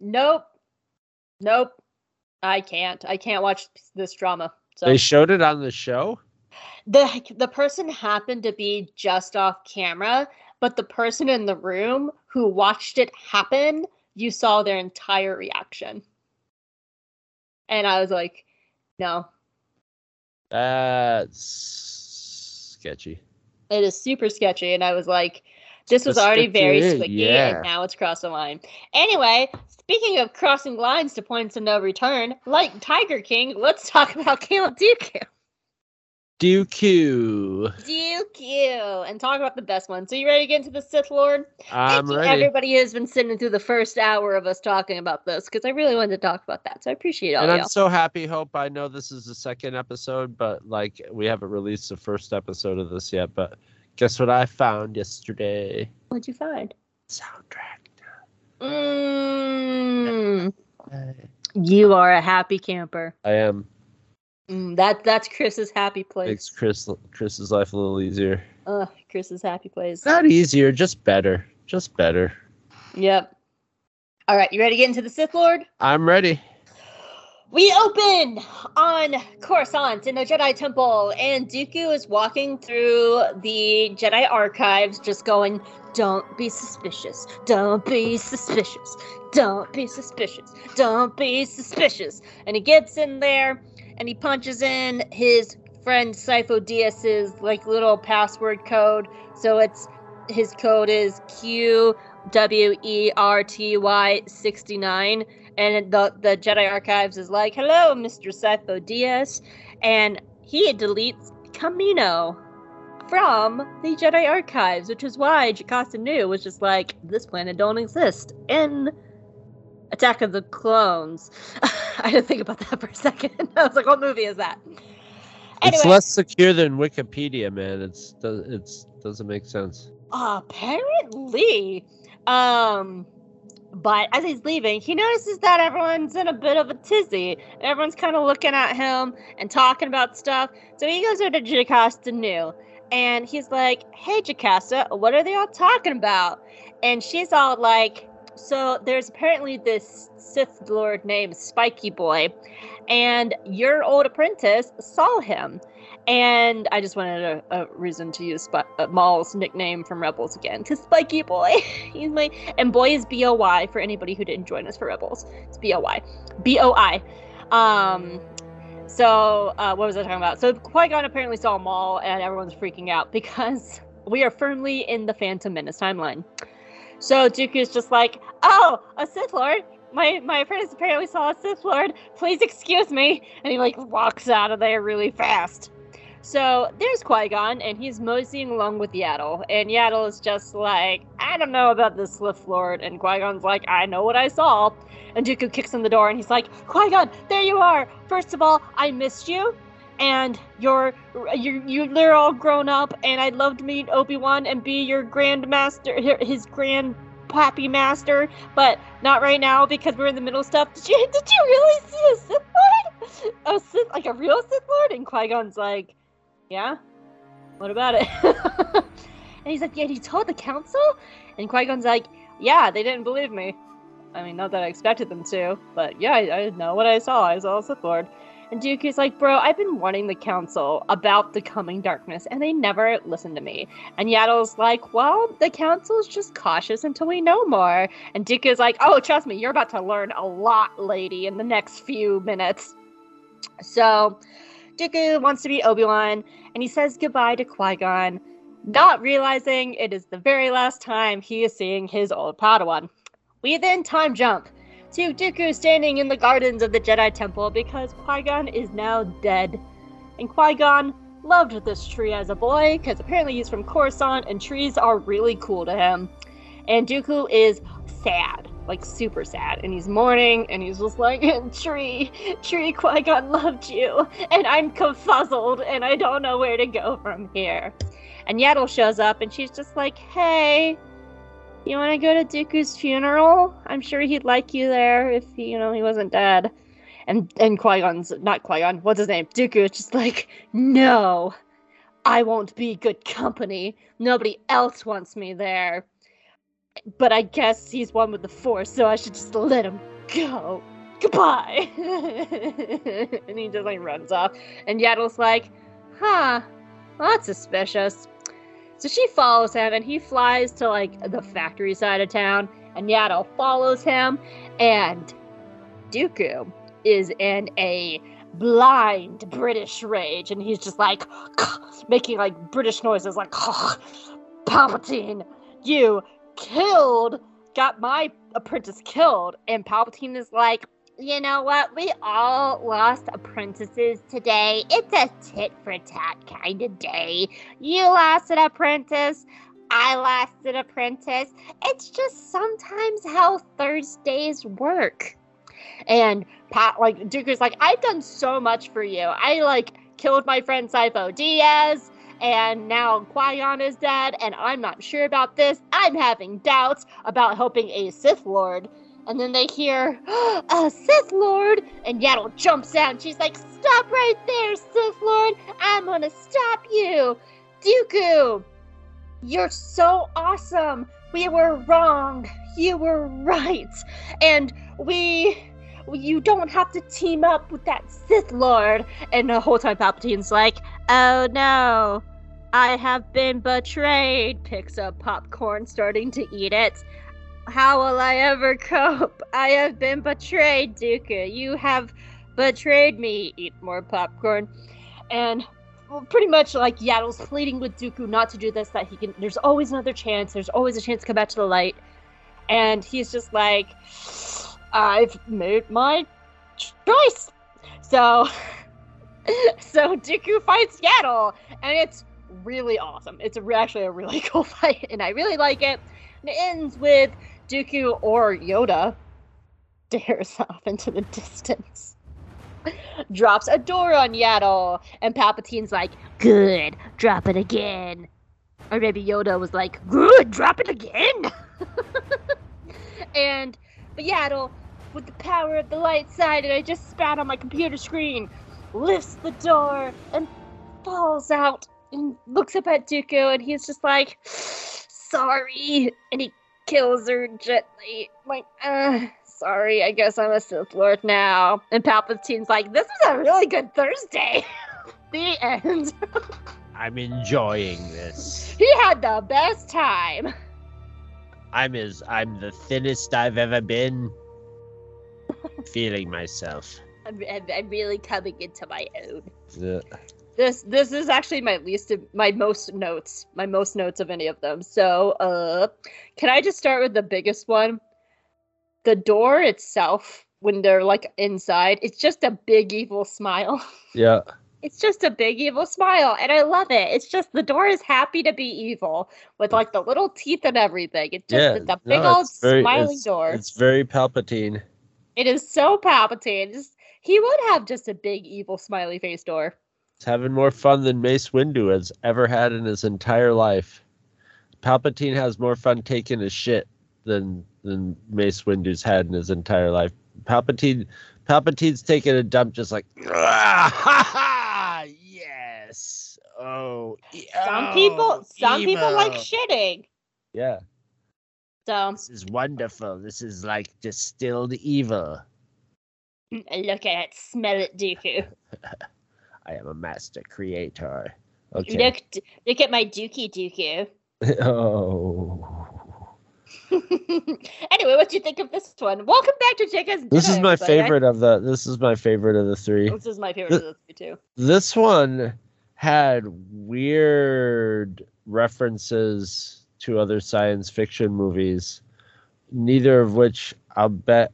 Nope, nope, I can't. I can't watch this drama. So they showed it on the show. The the person happened to be just off camera, but the person in the room who watched it happen, you saw their entire reaction. And I was like, no, That's sketchy. it is super sketchy. And I was like, this was That's already very sketchy, squicky, yeah. and now it's crossed the line. Anyway, speaking of crossing lines to points of no return, like Tiger King, let's talk about Caleb Dooku. Dooku. Dooku, and talk about the best one. So you ready to get into the Sith Lord? I'm Thank ready. Everybody has been sitting through the first hour of us talking about this because I really wanted to talk about that. So I appreciate all And I'm y'all. so happy. Hope I know this is the second episode, but like we haven't released the first episode of this yet. But guess what I found yesterday? What'd you find? Soundtrack. Mm, you are a happy camper. I am. Mm, that that's Chris's happy place. Makes. Chris Chris's life a little easier. Ugh, Chris's happy place. Not easier, just better. Just better. Yep. All right, you ready to get into the Sith Lord? I'm ready. We open on Coruscant in the Jedi Temple, and Dooku is walking through the Jedi archives, just going, Don't be suspicious. Don't be suspicious. Don't be suspicious. Don't be suspicious. And he gets in there and he punches in his friend Sifo Dyas's like little password code. So it's his code is Q W E R T Y 69 and the the Jedi Archives is like, "Hello, Mr. Sifo Dyas," and he deletes Kamino from the Jedi Archives, which is why Jocasta Nu was just like, "This planet don't exist." In Attack of the Clones, I didn't think about that for a second. I was like, "What movie is that?" It's less secure than Wikipedia, man. It's does it's doesn't make sense. apparently, um. But as he's leaving, he notices that everyone's in a bit of a tizzy. Everyone's kind of looking at him and talking about stuff. So he goes over to Jocasta Nu and he's like, Hey, Jocasta, what are they all talking about? And she's all like, So there's apparently this Sith Lord named Spiky Boy, and your old apprentice saw him. And I just wanted a, a reason to use Sp- uh, Maul's nickname from Rebels again, because Spiky Boy, he's my and boy is B O Y for anybody who didn't join us for Rebels. It's B O Y, B O I. Um, so uh, what was I talking about? So Qui Gon apparently saw Maul, and everyone's freaking out because we are firmly in the Phantom Menace timeline. So Dooku's just like, "Oh, a Sith Lord." My, my apprentice apparently saw a Sith Lord. Please excuse me. And he like walks out of there really fast. So there's Qui Gon, and he's moseying along with Yaddle. And Yaddle is just like, I don't know about this Sith Lord. And Qui Gon's like, I know what I saw. And Dooku kicks in the door, and he's like, Qui Gon, there you are. First of all, I missed you. And you're you you they're all grown up, and I'd love to meet Obi Wan and be your grandmaster, his grand pappy master, but not right now because we're in the middle of stuff. Did you did you really see a Sith Lord? A Sith like a real Sith Lord? And Qui Gon's like, yeah. What about it? and he's like, yeah. He told the council, and Qui Gon's like, yeah. They didn't believe me. I mean, not that I expected them to, but yeah, I, I know what I saw. I saw a Sith Lord. And Dooku's like, bro, I've been warning the council about the coming darkness, and they never listen to me. And Yaddle's like, well, the council's just cautious until we know more. And Dooku's like, oh, trust me, you're about to learn a lot, lady, in the next few minutes. So, Dooku wants to be Obi Wan, and he says goodbye to Qui Gon, not realizing it is the very last time he is seeing his old Padawan. We then time jump to Dooku standing in the gardens of the Jedi Temple because Qui Gon is now dead. And Qui Gon loved this tree as a boy because apparently he's from Coruscant and trees are really cool to him. And Dooku is sad, like super sad, and he's mourning and he's just like, Tree, Tree, Qui Gon loved you, and I'm confuzzled and I don't know where to go from here. And Yaddle shows up and she's just like, Hey, you want to go to Dooku's funeral? I'm sure he'd like you there if he, you know he wasn't dead. And and Qui Gon's not Qui Gon. What's his name? Dooku is just like, no, I won't be good company. Nobody else wants me there. But I guess he's one with the Force, so I should just let him go. Goodbye. and he just like runs off. And Yaddle's like, huh, well, that's suspicious. So she follows him and he flies to like the factory side of town and Yaddle follows him and Dooku is in a blind British rage and he's just like making like British noises like Palpatine, you killed got my apprentice killed. And Palpatine is like you know what? We all lost apprentices today. It's a tit for tat kind of day. You lost an apprentice. I lost an apprentice. It's just sometimes how Thursdays work. And Pat, like, Dooku's like, I've done so much for you. I, like, killed my friend Sifo Dyas, and now Qui-Gon is dead, and I'm not sure about this. I'm having doubts about helping a Sith Lord. And then they hear, a Sith Lord! And Yaddle jumps out and she's like, Stop right there, Sith Lord! I'm gonna stop you! Dooku! You're so awesome! We were wrong! You were right! And we. You don't have to team up with that Sith Lord! And the whole time Palpatine's like, Oh no! I have been betrayed! Picks up popcorn, starting to eat it. How will I ever cope? I have been betrayed, Dooku. You have betrayed me. Eat more popcorn. And well, pretty much like Yaddle's pleading with Dooku not to do this, that he can there's always another chance, there's always a chance to come back to the light. And he's just like, I've made my choice. So so Dooku fights Yaddle, and it's really awesome. It's actually a really cool fight, and I really like it. And it ends with Dooku or Yoda stares off into the distance. Drops a door on Yaddle, and Palpatine's like, Good, drop it again. Or maybe Yoda was like, Good, drop it again. and but Yaddle, with the power of the light side, and I just spat on my computer screen, lifts the door and falls out and looks up at Dooku, and he's just like, Sorry. And he kills her gently. Like, uh, sorry, I guess I'm a Sith Lord now. And Palpatine's like, this was a really good Thursday. the end. I'm enjoying this. he had the best time. I'm as I'm the thinnest I've ever been. Feeling myself. I'm, I'm, I'm really coming into my own. Yeah. This this is actually my least my most notes my most notes of any of them. So uh, can I just start with the biggest one? The door itself, when they're like inside, it's just a big evil smile. Yeah. It's just a big evil smile, and I love it. It's just the door is happy to be evil with like the little teeth and everything. It's just yeah. it's a big no, old very- smiling it's- door. It's very Palpatine. It is so Palpatine. He would have just a big evil smiley face door. It's having more fun than Mace Windu has ever had in his entire life. Palpatine has more fun taking his shit than than Mace Windu's had in his entire life. Palpatine Palpatine's taking a dump just like "Ah, ha, ha, yes. Oh, Some oh, people some people like shitting. Yeah. So This is wonderful. This is like distilled evil. look at it, smell it, Dooku. I am a master creator. Okay. Look look at my Dookie dookie. oh. anyway, what do you think of this one? Welcome back to Jacob's This is my. I- favorite of the this is my favorite of the three. This is my favorite of the three too. This one had weird references to other science fiction movies, neither of which I'll bet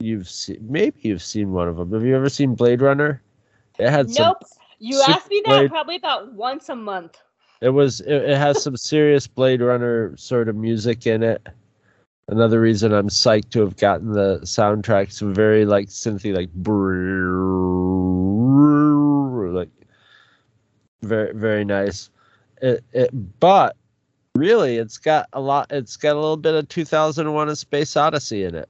you've seen. Maybe you've seen one of them. Have you ever seen Blade Runner? It had some. Nope. You asked me that Blade- probably about once a month. It was. It, it has some serious Blade Runner sort of music in it. Another reason I'm psyched to have gotten the soundtrack. Some very like synthy, like like very very nice. It, it but really it's got a lot. It's got a little bit of 2001: A Space Odyssey in it.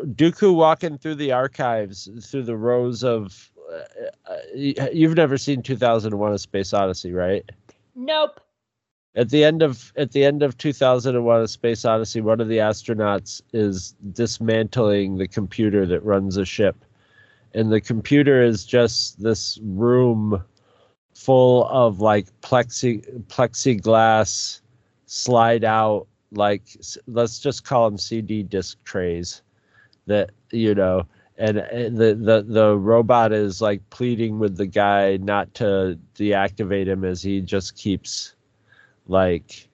Dooku walking through the archives, through the rows of. Uh, uh, you've never seen 2001: A Space Odyssey, right? Nope. At the end of at the end of 2001: A Space Odyssey, one of the astronauts is dismantling the computer that runs a ship, and the computer is just this room full of like plexi plexiglass slide out like let's just call them CD disc trays that you know and the the the robot is like pleading with the guy not to deactivate him as he just keeps like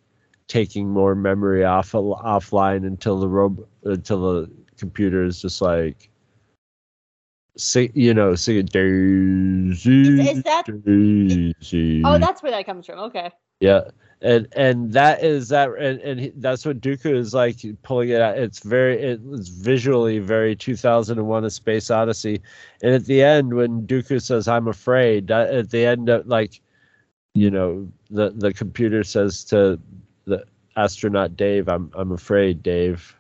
taking more memory off offline until the rob until the computer is just like sing you know singing daisy Is- is that- daisy Oh, that's where that comes from. Okay. Yeah, and and that is that, and, and that's what Dooku is like pulling it out. It's very, it's visually very 2001: A Space Odyssey, and at the end when Dooku says, "I'm afraid," at the end of like, you know, the the computer says to the astronaut Dave, "I'm I'm afraid, Dave,"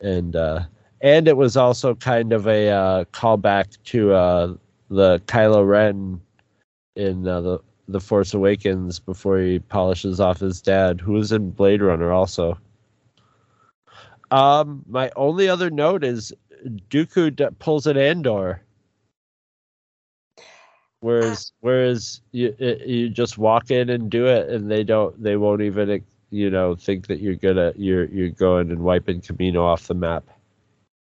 and uh, and it was also kind of a uh, callback to uh, the Kylo Ren in uh, the the Force Awakens before he polishes off his dad, who was in Blade Runner also. Um, my only other note is Dooku d- pulls an Andor. Whereas, whereas you you just walk in and do it, and they don't, they won't even, you know, think that you're gonna, you're you're going and wiping Kamino off the map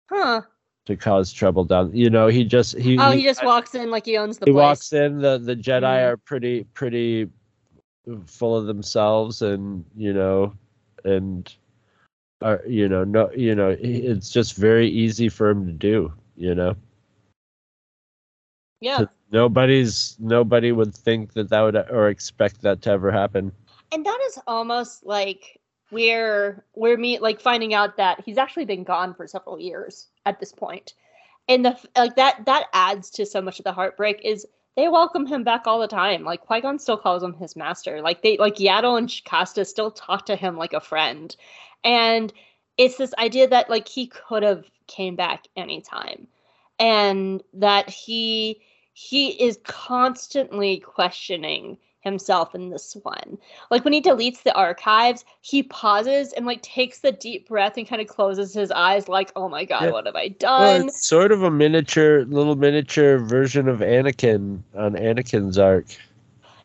Huh. To cause trouble down. You know, he just he Oh, he just walks in like he owns the he place. walks in the the jedi Mm. are pretty pretty full of themselves and you know and are you know no you know it's just very easy for him to do you know Yeah. nobody's nobody would think that that would or expect that to ever happen and that is almost like we're we're me like finding out that he's actually been gone for several years at this point. And the like that that adds to so much of the heartbreak is they welcome him back all the time. Like qui-gon still calls him his master. Like they like yaddle and Jocasta still talk to him like a friend. And it's this idea that like he could have came back anytime. And that he he is constantly questioning himself in this one. Like when he deletes the archives he pauses and like takes the deep breath and kind of closes his eyes like oh my god Yeah. what have i well, done? it's sort of a miniature little miniature version of anakin on anakin's arc.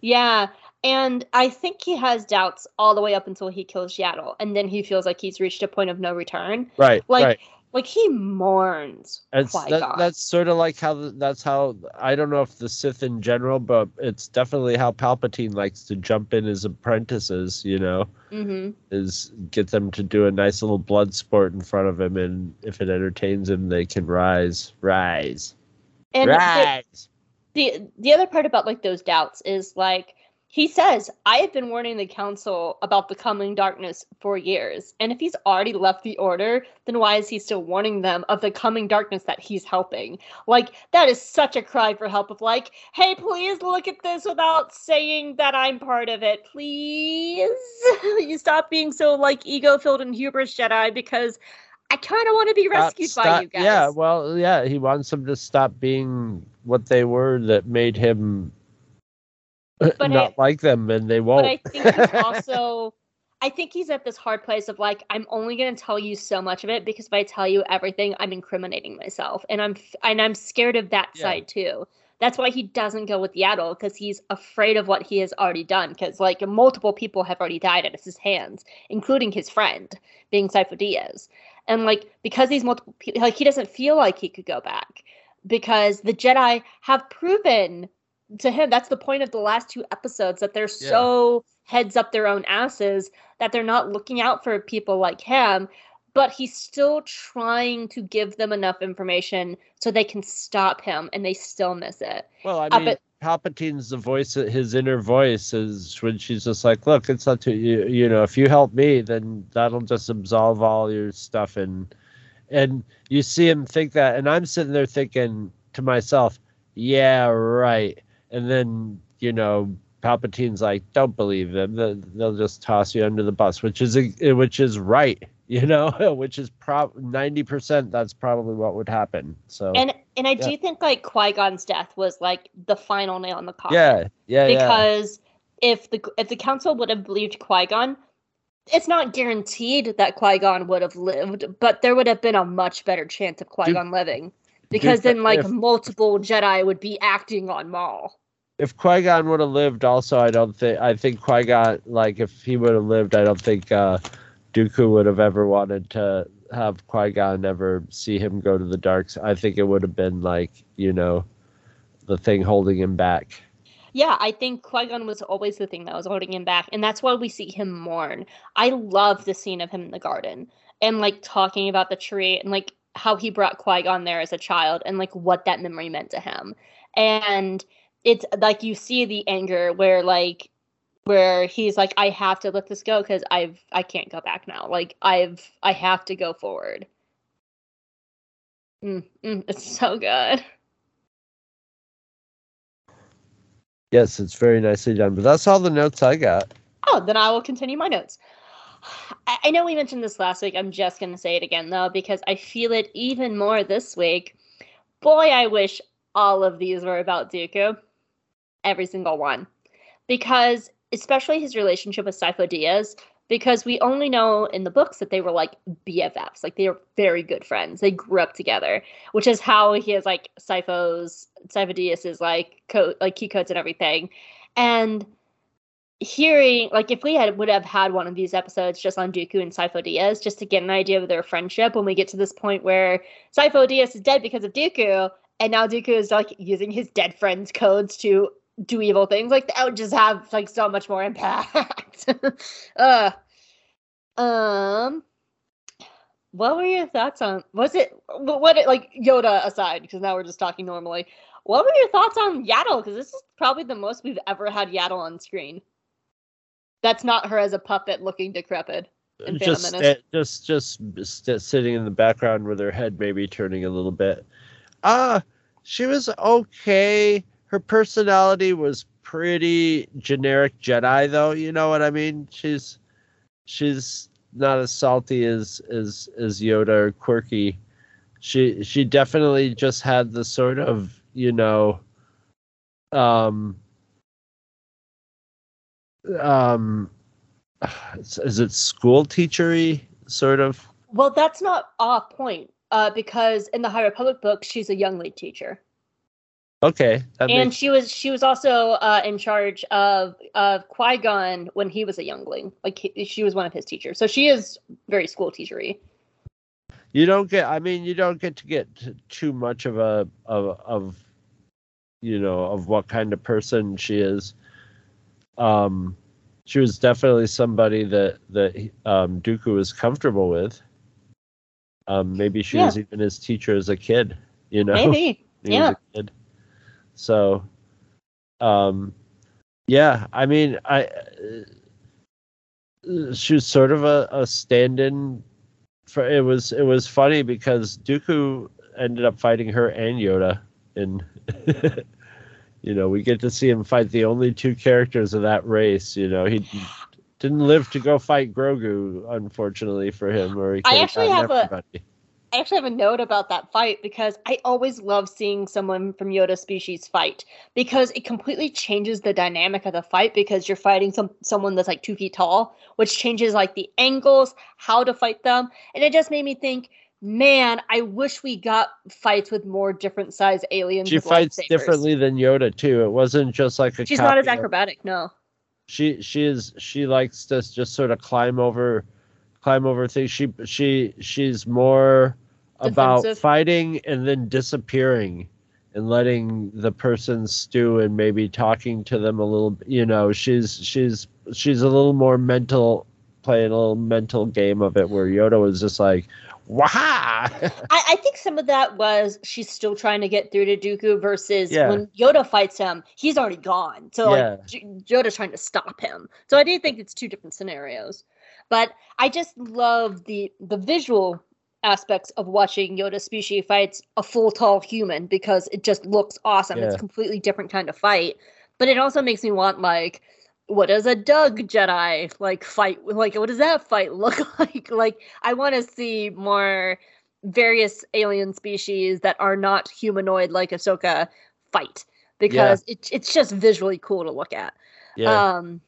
Yeah and i think he has doubts all the way up until he kills yaddle and then he feels like he's reached a point of no return. Right like right like he mourns It's that, that's sort of like how that's how I don't know if the Sith in general, but it's definitely how Palpatine likes to jump in his apprentices. You know, hmm is get them to do a nice little blood sport in front of him, and if it entertains him, they can rise, rise, and the, rise. the the other part about like those doubts is like he says i have been warning the council about the coming darkness for years. And if he's already left the order then why is he still warning them of the coming darkness that he's helping? Like that is such a cry for help of like hey please look at this without saying that i'm part of it. Please you stop being so like ego filled and hubris jedi because i kind of want to be Stop- rescued by stop- you guys. Yeah, well, yeah, he wants them to stop being what they were that made him But not I- like them, and they won't. But I think he's also I think he's at this hard place of like I'm only going to tell you so much of it because if I tell you everything I'm incriminating myself and I'm and I'm scared of that Yeah. side too. That's why he doesn't go with Yaddle because he's afraid of what he has already done because like multiple people have already died at his hands including his friend being Sifo Dyas. And like because these multiple people like he doesn't feel like he could go back because the Jedi have proven to him that's the point of the last two episodes that they're Yeah. so heads up their own asses that they're not looking out for people like him but he's still trying to give them enough information so they can stop him and they still miss it Well, I Uh, mean, but- Palpatine's the voice, his inner voice is when she's just like, look, it's not to you, you know, if you help me, then that'll just absolve all your stuff. And, and you see him think that. And I'm sitting there thinking to myself, yeah, right. And then, you know, Palpatine's like, don't believe them. They'll, just toss you under the bus, which is, a- which is right. You know, which is prob 90% that's probably what would happen. So, and and i Yeah. do think like qui-gon's death was like the final nail in the coffin yeah, yeah, yeah. because if the if the council would have believed Qui-Gon, it's not guaranteed that Qui-Gon would have lived, but there would have been a much better chance of Qui-Gon living. Because Dude, then like if- multiple Jedi would be acting on Maul. If Qui Gon would have lived, also, I don't think I think Qui Gon like if he would have lived, I don't think uh, Dooku would have ever wanted to have Qui Gon ever see him go to the darks. I think it would have been like you know, the thing holding him back. Yeah, I think Qui-Gon was always the thing that was holding him back, and that's why we see him mourn. I love the scene of him in the garden and like talking about the tree and like how he brought Qui-Gon there as a child and like what that memory meant to him. And it's like you see the anger where like where he's like, I have to let this go because I've I can't go back now. Like I've I have to go forward. Mm, mm, it's so good. Yes, it's very nicely done. But that's all the notes I got. Oh, then I will continue my notes. I, I know we mentioned this last week. I'm just going to say it again, though, because I feel it even more this week. Boy, I wish all of these were about Dooku. Every single one. Because, especially his relationship with Sifo Dyas, because we only know in the books that they were like BFFs, like they were very good friends. They grew up together, which is how he has like Sifo's Sifo Dyas's like code, like key codes and everything. And hearing like if we had would have had one of these episodes just on Dooku and Sifo Dyas, just to get an idea of their friendship when we get to this point where Sifo Dyas is dead because of Dooku, and now Dooku is like using his dead friend's codes to do evil things, like that would just have like so much more impact. uh um what were your thoughts on was it what, what like Yoda aside, because now we're just talking normally. What were your thoughts on Yaddle? Because this is probably the most we've ever had Yaddle on screen. That's not her as a puppet looking decrepit. Just, Menace. sta- just, just, st- sitting in the background with her head maybe turning a little bit. Ah, she was okay. Her personality was pretty generic Jedi, though. You know what I mean? She's, she's not as salty as as as Yoda or quirky. She she definitely just had the sort of you know, um, um, is it school teachery sort of? Well, that's not off point. Uh, because in the High Republic book, she's a young lead teacher, Okay, and makes she was she was also uh, in charge of of Qui Gon when he was a youngling. Like he, she was one of his teachers, so she is very school teachery. you don't get. I mean, you don't get to get too much of a of of you know of what kind of person she is. Um, she was definitely somebody that that um, Dooku was comfortable with. Um, maybe she Yeah. was even his teacher as a kid. You know, Maybe, when he was yeah. A. So, um, yeah, I mean, I uh, she was sort of a, a stand-in for it was it was funny because Dooku ended up fighting her and Yoda and you know we get to see him fight the only two characters of that race you know he didn't live to go fight Grogu unfortunately for him or he I actually have a- everybody. I actually have a note about that fight because I always love seeing someone from Yoda species fight because it completely changes the dynamic of the fight because you're fighting some someone that's like two feet tall, which changes like the angles, how to fight them, and it just made me think, man, I wish we got fights with more different size aliens. she fights differently than Yoda too it wasn't just like a She's not as copy of- acrobatic, no. she she is she likes to just sort of climb over climb over things she she she's more about Defensive. fighting and then disappearing and letting the person stew and maybe talking to them a little you know she's she's she's a little more mental playing a little mental game of it where yoda was just like wah I, I think some of that was she's still trying to get through to Dooku versus Yeah. when Yoda fights him, he's already gone. So Yeah. like J- Yoda's trying to stop him. So I do think it's two different scenarios. But I just love the the visual aspects of watching Yoda species fights a full tall human because it just looks awesome. It's a completely different kind of fight. But it also makes me want like what does a Dug Jedi like fight like what does that fight look like? Like I want to see more various alien species that are not humanoid like Ahsoka fight because it, it's just visually cool to look at. yeah Um,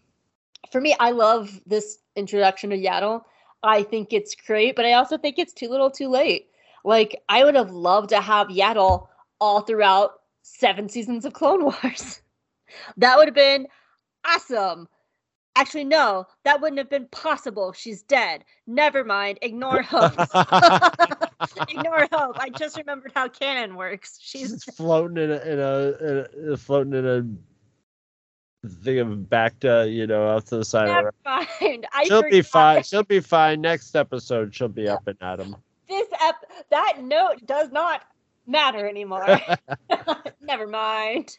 for me, I love this introduction to Yaddle. I think it's great, but I also think it's too little, too late. Like I would have loved to have Yaddle all throughout seven seasons of Clone Wars. that would have been awesome. Actually, no, that wouldn't have been possible. She's dead. Never mind. Ignore hope. Ignore hope. I just remembered how canon works. She's she's floating in a, in a, in a floating in a thing of back to you know out to the side of never her. mind. I She'll be fine. She'll be fine. Next episode, she'll be up and at him. This ep- that note does not matter anymore. never mind.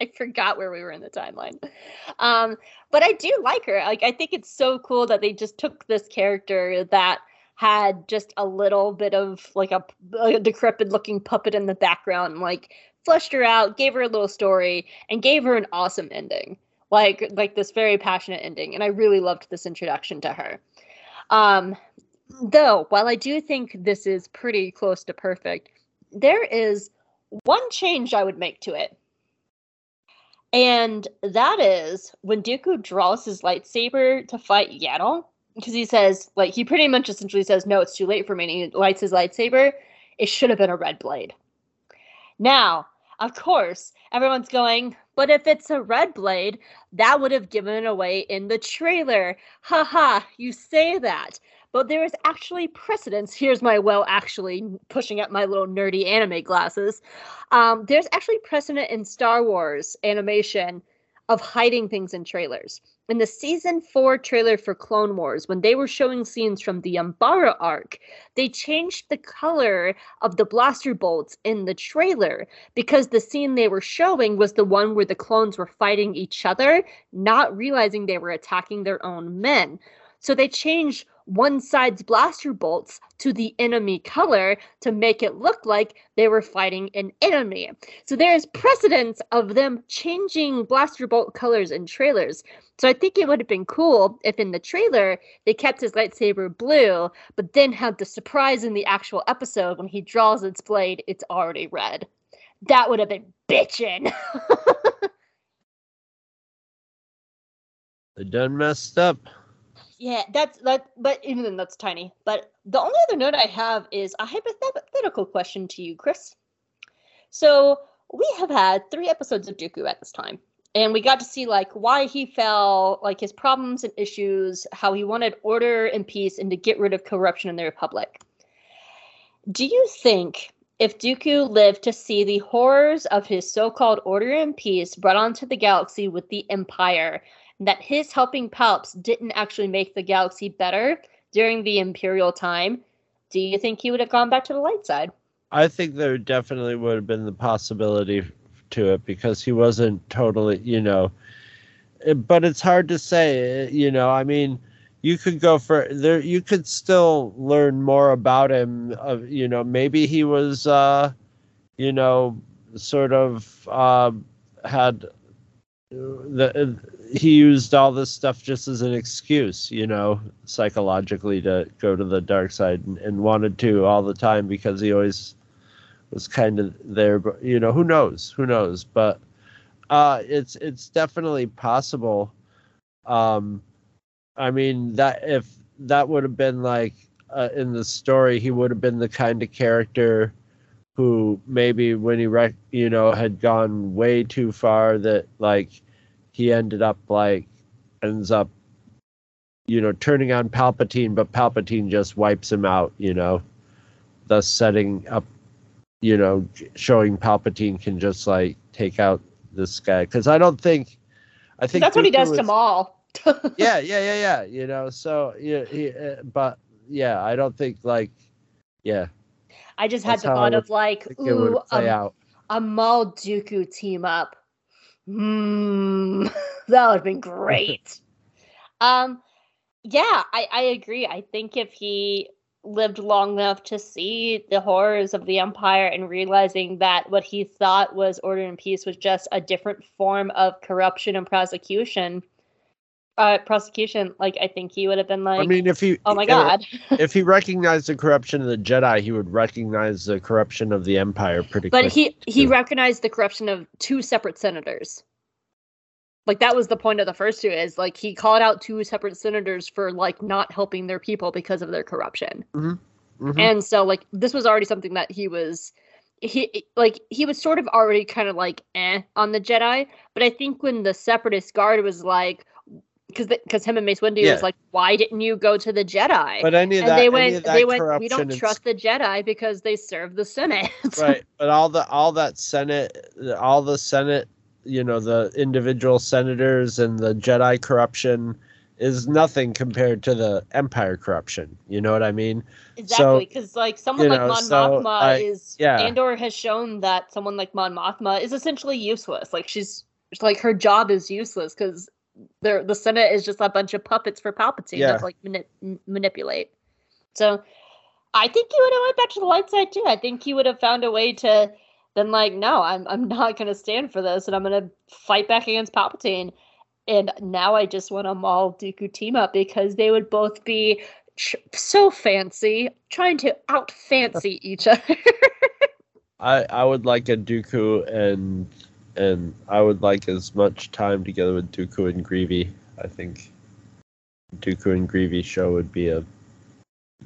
I forgot where we were in the timeline. Um, but I do like her. Like I think it's so cool that they just took this character that had just a little bit of like a, a decrepit looking puppet in the background and like fleshed her out, gave her a little story, and gave her an awesome ending. Like like this very passionate ending. And I really loved this introduction to her. Um, though, while I do think this is pretty close to perfect, there is one change I would make to it. And that is when Dooku draws his lightsaber to fight Yaddle, because he says, like, he pretty much essentially says, no, it's too late for me. And he lights his lightsaber. It should have been a red blade. Now, of course, everyone's going, but if it's a red blade, that would have given it away in the trailer. Haha, you say that. But there is actually precedence. Here's my well, actually pushing up my little nerdy anime glasses. Um, there's actually precedent in Star Wars animation of hiding things in trailers. In the season four trailer for Clone Wars, when they were showing scenes from the Umbara arc, they changed the color of the blaster bolts in the trailer because the scene they were showing was the one where the clones were fighting each other, not realizing they were attacking their own men. So they changed one side's blaster bolts to the enemy color to make it look like they were fighting an enemy. So there is precedence of them changing blaster bolt colors in trailers. So I think it would have been cool if in the trailer they kept his lightsaber blue, but then had the surprise in the actual episode when he draws its blade, it's already red. That would have been bitchin'. They done messed up. Yeah, that's that. But even then, that's tiny. But the only other note I have is a hypothetical question to you, Chris. So we have had three episodes of Dooku at this time, and we got to see like why he fell, like his problems and issues, how he wanted order and peace, and to get rid of corruption in the Republic. Do you think if Dooku lived to see the horrors of his so-called order and peace brought onto the galaxy with the Empire, that his helping Palps didn't actually make the galaxy better during the Imperial time, do you think he would have gone back to the light side? I think there definitely would have been the possibility to it because he wasn't totally, you know. But it's hard to say, you know. I mean, you could go for there. You could still learn more about him. Of you know, maybe he was, uh, you know, sort of uh, had the he used all this stuff just as an excuse, you know, psychologically to go to the dark side and, and wanted to all the time because he always was kind of there. But you know, who knows? Who knows? But uh, it's it's definitely possible. Um, I mean that if that would have been like uh, in the story, he would have been the kind of character who maybe when he rec- you know had gone way too far that like he ended up like ends up you know turning on Palpatine but Palpatine just wipes him out you know thus setting up you know showing Palpatine can just like take out this guy cuz I don't think I think That's what he does was- to Maul. yeah, yeah, yeah, yeah. You know, so yeah, he, uh, but yeah, I don't think like, yeah, I just had the thought of like, ooh, a, out. a Maul Dooku team up. Hmm, that would have been great. um, yeah, I, I agree. I think if he lived long enough to see the horrors of the Empire and realizing that what he thought was order and peace was just a different form of corruption and prosecution, uh, prosecution, like I think he would have been like, I mean, if he, oh my uh, god. if he recognized the corruption of the Jedi, he would recognize the corruption of the Empire pretty but he he recognized the corruption of two separate senators. Like that was the point of the first two is like he called out two separate senators for like not helping their people because of their corruption. Mhm. and so like this was already something that he was he like he was sort of already kind of like eh on the jedi. But i think when the separatist guard was like because because him and mace windu Yeah. was like why didn't you go to the jedi but any of and that, they went they went we don't trust the jedi because they serve the senate right but all the all that senate all the senate you know the individual senators and the jedi corruption is nothing compared to the empire corruption you know what i mean Exactly, because like someone like know, Mon so Mothma I- is yeah. Andor has shown that someone like Mon Mothma is essentially useless. Like she's like her job is useless because the the Senate is just a bunch of puppets for Palpatine Yeah. that like mani- manipulate. So I think he would have went back to the light side too. I think he would have found a way to then like, no, I'm I'm not gonna stand for this and I'm gonna fight back against Palpatine. And now I just want a Maul Dooku team up because they would both be tr- so fancy, trying to out fancy each other. I I would like a Dooku and and I would like as much time together with Dooku and Greavy. I think Dooku and Greavy show would be a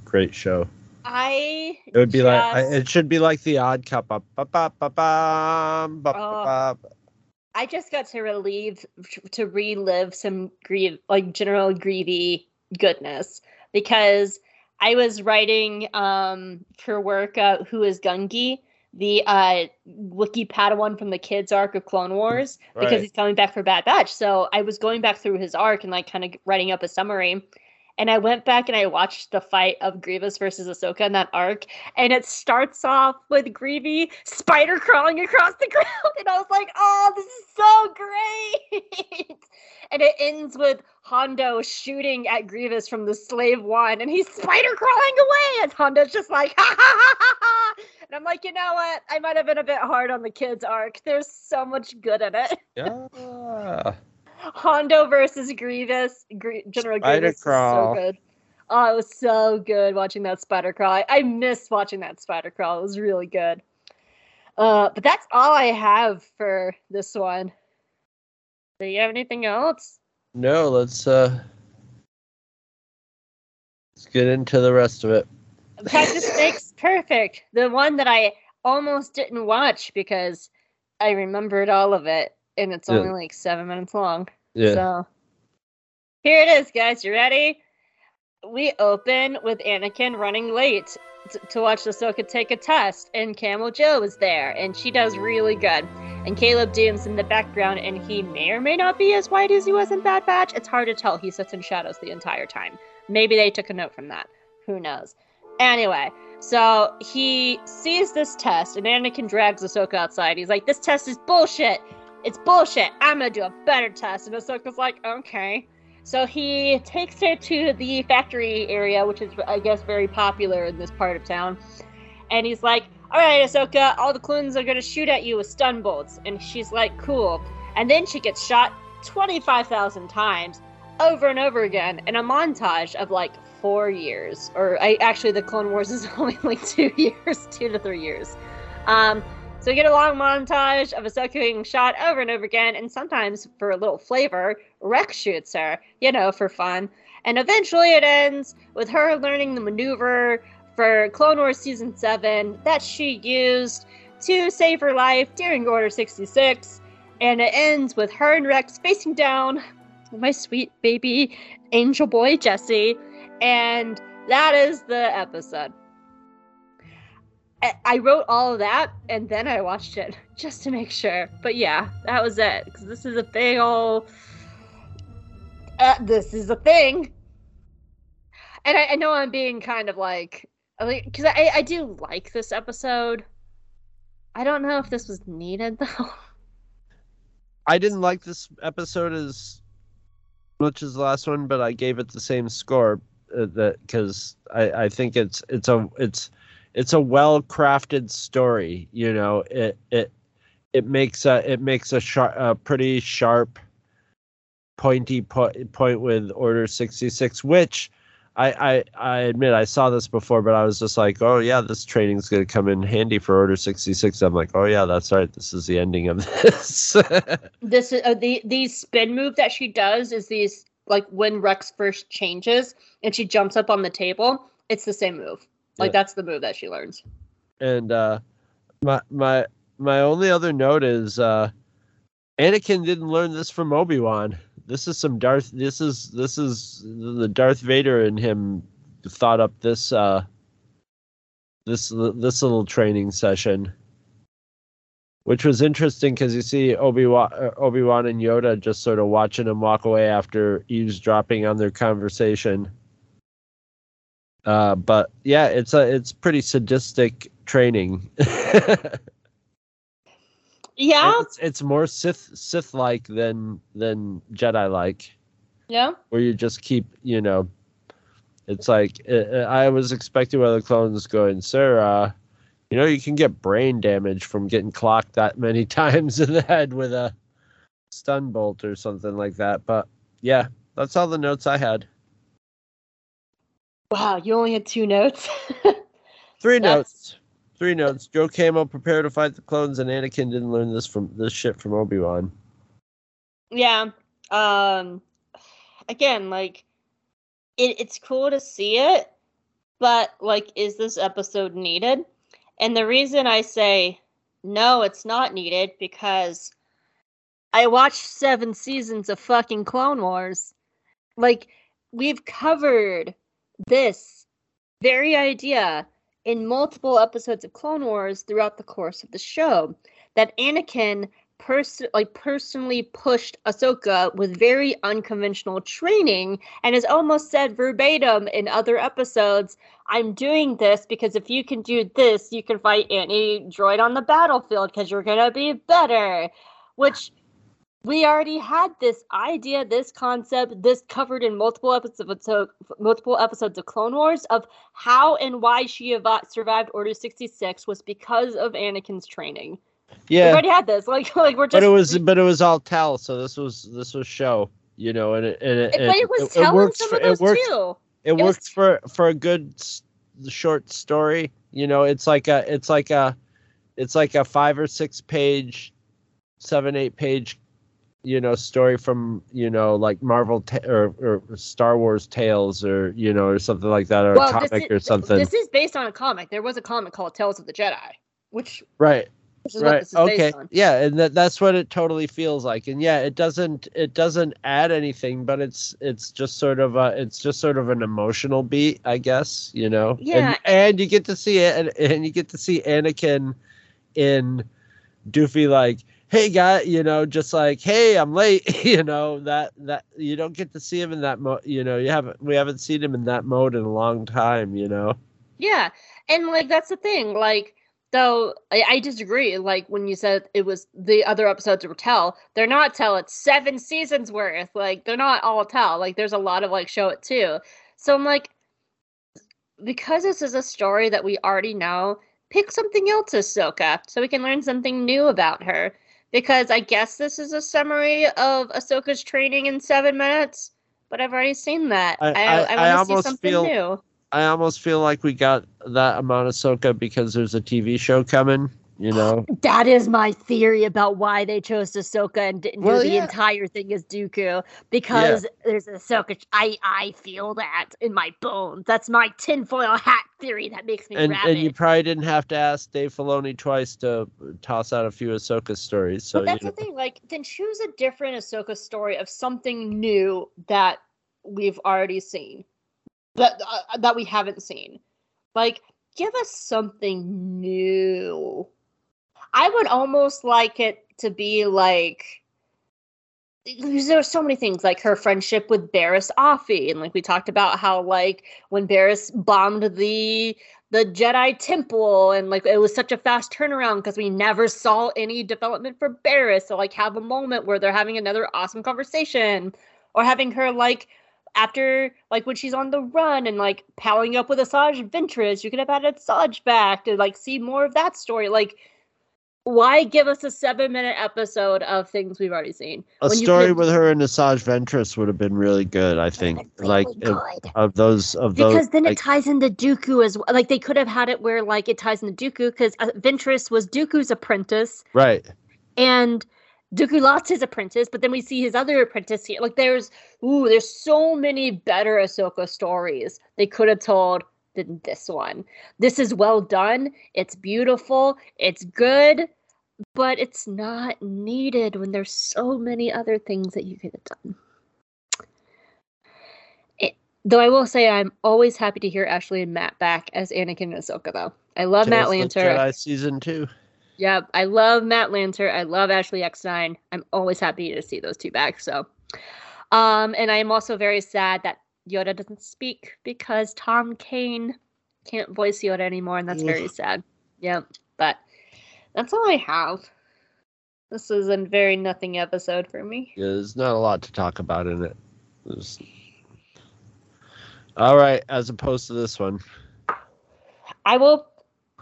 great show. I It would be like I, it should be like the Odd Cup. Oh. I just got to relieve to relive some grieve like General Greavy goodness because I was writing um for work uh, who is Gungi, the uh Wookiee Padawan from the kids arc of Clone Wars because he's coming back for Bad Batch. So I was going back through his arc and like kind of writing up a summary. And I went back and I watched the fight of Grievous versus Ahsoka in that arc, and it starts off with Greavy spider crawling across the ground, and I was like, "Oh, this is so great!" and it ends with Hondo shooting at Grievous from the slave one, and he's spider crawling away, and Hondo's just like, "Ha ha ha ha ha!" And I'm like, you know what? I might have been a bit hard on the kids' arc. There's so much good in it. Yeah. Hondo versus Grievous, Gr- General Grievous, so good. Oh, it was so good watching that spider crawl. I, I miss watching that spider crawl. It was really good. Uh, but that's all I have for this one. Do you have anything else? No, let's uh let's get into the rest of it. Practice makes perfect. The one that I almost didn't watch because I remembered all of it, and it's Yeah. only like seven minutes long. Yeah. So here it is, guys. You ready? We open with Anakin running late t- to watch Ahsoka take a test, and Camel Joe is there, and she does really good. And Caleb Dume's in the background, and he may or may not be as white as he was in Bad Batch. It's hard to tell. He sits in shadows the entire time. Maybe they took a note from that. Who knows? Anyway, so he sees this test, and Anakin drags Ahsoka outside. He's like, "This test is bullshit. It's bullshit. I'm gonna do a better test." And Ahsoka's like, "Okay." So he takes her to the factory area, which is, I guess, very popular in this part of town. And he's like, All right, Ahsoka, all the clones are to shoot at you with stun bolts. And she's like, Cool. And then she gets shot 25,000 times over and over again in a montage of like four years. Or I, actually, the Clone Wars is only like two years, two to three years. Um, so we get a long montage of Ahsoka being shot over and over again, and sometimes for a little flavor, Rex shoots her, you know, for fun. And eventually it ends with her learning the maneuver for Clone Wars Season 7 that she used to save her life during Order 66. And it ends with her and Rex facing down my sweet baby angel boy Jesse. And that is the episode. I- wrote all of that and then I watched it just to make sure. But yeah, that was it. Because this is a big old. Uh, this is a thing. And I, I know I'm being kind of like. Because I, I do like this episode. I don't know if this was needed though. I didn't like this episode as much as the last one, but I gave it the same score uh, that because I, I think it's it's a it's it's a well crafted story. You know, it it it makes a it makes a sharp a pretty sharp pointy po- point with Order sixty six, which. I, I I admit I saw this before, but I was just like, oh yeah, this training's gonna come in handy for Order sixty six. I'm like, oh yeah, that's right. This is the ending of this. this is uh, the the spin move that she does is these like when Rex first changes and she jumps up on the table. It's the same move. Like Yeah. that's the move that she learns. and uh my my my only other note is uh Anakin didn't learn this from Obi-Wan. This is some Darth this is this is the Darth Vader in him thought up this uh this this little training session. Which was interesting because you see Obi-Wan, uh, Obi-Wan and Yoda just sort of watching him walk away after eavesdropping on their conversation. Uh, but yeah, it's a it's pretty sadistic training. Yeah, It's, it's more Sith Sith like than than Jedi like, yeah. where you just keep you know. It's like uh, uh, I was expecting one of the clones going, sir. Uh, you know, you can get brain damage from getting clocked that many times in the head with a stun bolt or something like that. But yeah, that's all the notes I had. Wow, you only had two notes. Three notes. Three notes. Joe Camo prepared to fight the clones, and Anakin didn't learn this from this shit from Obi Wan. yeah. Um. Again, like, it, it's cool to see it, but like, is this episode needed? And the reason I say no, it's not needed because I watched seven seasons of fucking Clone Wars. Like, we've covered this very idea in multiple episodes of Clone Wars throughout the course of the show that Anakin pers- like personally pushed Ahsoka with very unconventional training and has almost said verbatim in other episodes, I'm doing this because if you can do this, you can fight any droid on the battlefield because you're gonna be better. Which we already had this idea, this concept, this covered in multiple episodes of multiple episodes of Clone Wars of how and why she survived Order 66 was because of Anakin's training. Yeah, we already had this. Like like we're just but it was but it was all tell. So this was this was show. You know, and it and it, It- but it was it, some for, of those it works too. it, was- works for for a good short story. You know, it's like a it's like a it's like a five or six page, seven eight page, you know, story from you know like Marvel ta- or or Star Wars tales or you know or something like that or a Well, this comic is, or something. This is based on a comic. There was a comic called Tales of the Jedi, which, right. which is what right this is okay based on. yeah and that, that's what it totally feels like and yeah it doesn't it doesn't add anything but it's it's just sort of a it's just sort of an emotional beat i guess you know Yeah. and, and you get to see it and, and you get to see anakin in doofy like hey guy you know just like hey i'm late you know that that you don't get to see him in that mode you know you haven't we haven't seen him in that mode in a long time you know Yeah, and like that's the thing. Like, though I, I disagree. Like when you said it was the other episodes were tell, they're not tell. It's seven seasons worth. Like they're not all tell. Like there's a lot of like show it too. So I'm like, because this is a story that we already know, pick something else, Ahsoka, so we can learn something new about her. Because I guess this is a summary of Ahsoka's training in seven minutes, but I've already seen that. I- I, I- I, want to see almost something feel- new. I almost feel like we got that amount of Soka because there's a TV show coming. You know, That is my theory about why they chose Ahsoka and didn't Well, do the yeah. entire thing as Dooku because there's Ahsoka. I I feel that in my bones. That's my tinfoil hat theory that makes me and and you probably didn't have to ask Dave Filoni twice to toss out a few Ahsoka stories. So but that's you the thing. Like, then choose a different Ahsoka story of something new that we've already seen, that uh, that we haven't seen. Like, give us something new. I would almost like it to be like because there are so many things like her friendship with Barris Offee, and like we talked about how like when Barris bombed the the Jedi Temple, and like it was such a fast turnaround because we never saw any development for Barris. So like have a moment where they're having another awesome conversation, or having her like after like when she's on the run and like palling up with Asajj Ventress, you could have added Asajj back to like see more of that story. Like, why give us a seven minute episode of things we've already seen? a when story could- with her and Asajj Ventress would have been really good. I think, Really like of, of those of those. because then like, it ties into Dooku as well. Like they could have had it where like it ties into Dooku because uh, Ventress was Dooku's apprentice right. and Dooku lost his apprentice, but then we see his other apprentice here. Like there's ooh, there's so many better Ahsoka stories they could have told than this one. This is well done. It's beautiful. It's good, but it's not needed when there's so many other things that you could have done. It, though I will say I'm always happy to hear Ashley and Matt back as Anakin and Ahsoka though. I love Matt Tales the Lanter. Jedi season two. Yep, I love Matt Lanter. I love Ashley Eckstein. I'm always happy to see those two back. So, um, and I am also very sad that Yoda doesn't speak because Tom Kane can't voice Yoda anymore, and that's very sad. Yep, but that's all I have. This is a very nothing episode for me. Yeah, there's not a lot to talk about in it. There's... All right, as opposed to this one. I will.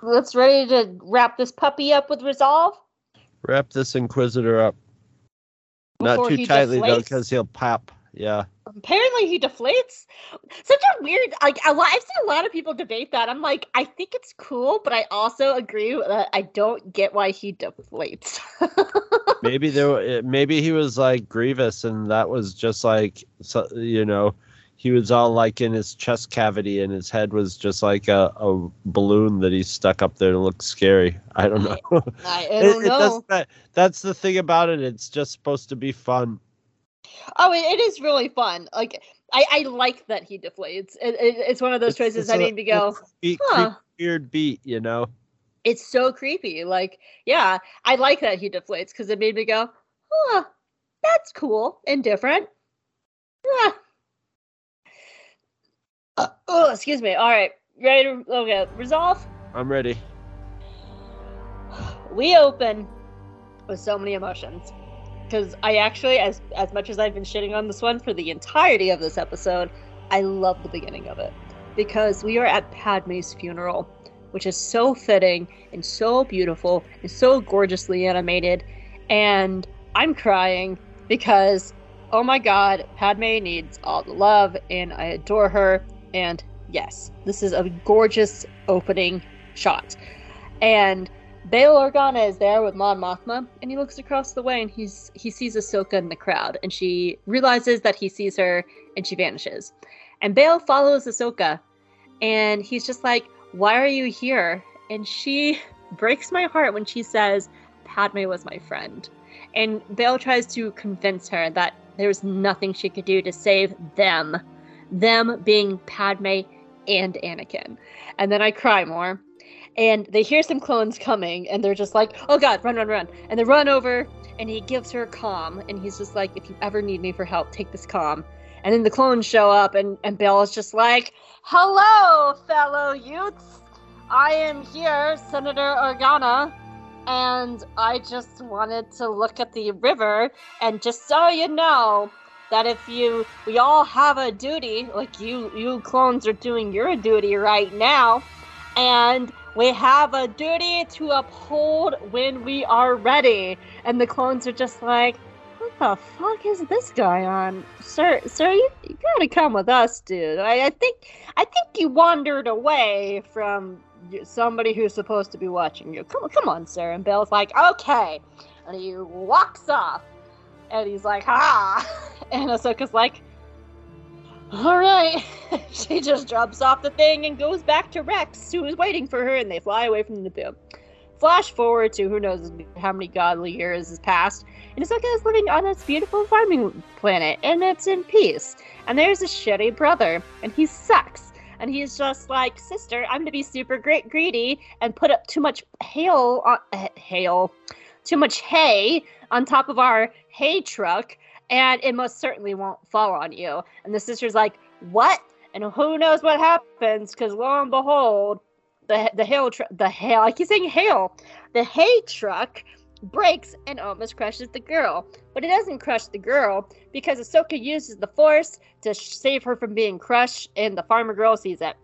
Let's ready to wrap this puppy up with resolve. Wrap this Inquisitor up. Not too tightly though, because he'll pop. Yeah. Apparently, he deflates. Such a weird. Like a lot, I've seen a lot of people debate that. I'm like, I think it's cool, but I also agree that I don't get why he deflates. maybe there. eh, Maybe he was like Grievous, and that was just like, you know, he was all like in his chest cavity, and his head was just like a, a balloon that he stuck up there to look scary. I don't know. I, I don't it know. doesn't that's the thing about it. It's just supposed to be fun. Oh, it, it is really fun. Like I, I like that he deflates. It, it, it's one of those It's- choices it's I made me go, Beat, huh. weird beat, you know. It's so creepy. Like, yeah, I like that he deflates because it made me go, huh, that's cool and different. Yeah. Uh, oh, excuse me. All right, ready to okay resolve. I'm ready. we open with so many emotions because i actually as as much as i've been shitting on this one for the entirety of this episode i love the beginning of it. Because we are at padme's funeral which is so fitting and so beautiful and so gorgeously animated. And i'm crying because oh my god padme needs all the love and i adore her. And yes this is a gorgeous opening shot. And Bail Organa is there with Mon Mothma, and he looks across the way and he's he sees Ahsoka in the crowd, and she realizes that he sees her, and she vanishes. And Bail follows Ahsoka, and he's just like, "Why are you here?" And she breaks my heart when she says, "Padme was my friend," and Bail tries to convince her that there's nothing she could do to save them, them being Padme and Anakin. And then I cry more and they hear some clones coming and they're just like oh god run run run. And they run over and he gives her a comm and he's just like if you ever need me for help take this comm. And then the clones show up and and Bill is just like hello fellow youths. I am here senator organa and i just wanted to look at the river and just so you know that if you we all have a duty like you you clones are doing your duty right now and we have a duty to uphold when we are ready. And the clones are just like, what the fuck is this guy on? Sir, sir, you, you gotta come with us, dude. I, I think, I think you wandered away from somebody who's supposed to be watching you. Come, come on, sir. And Bill's like, okay. And he walks off. And he's like, ha. Ah. And Ahsoka's like, all right. she just drops off the thing and goes back to Rex, who is waiting for her, and they fly away from the boom. Flash forward to who knows how many godly years has passed, and Ahsoka is living on this beautiful farming planet, and it's in peace. And there's a shitty brother, and he sucks. And he's just like, sister, I'm gonna be super great greedy and put up too much hail on uh, hail, too much hay on top of our hay truck, and it most certainly won't fall on you. And the sister's like, what? And who knows what happens? Because lo and behold, the the hail tr- the hail I keep saying hail, the hay truck breaks and almost crushes the girl. But it doesn't crush the girl because Ahsoka uses the Force to save her from being crushed, and the farmer girl sees it.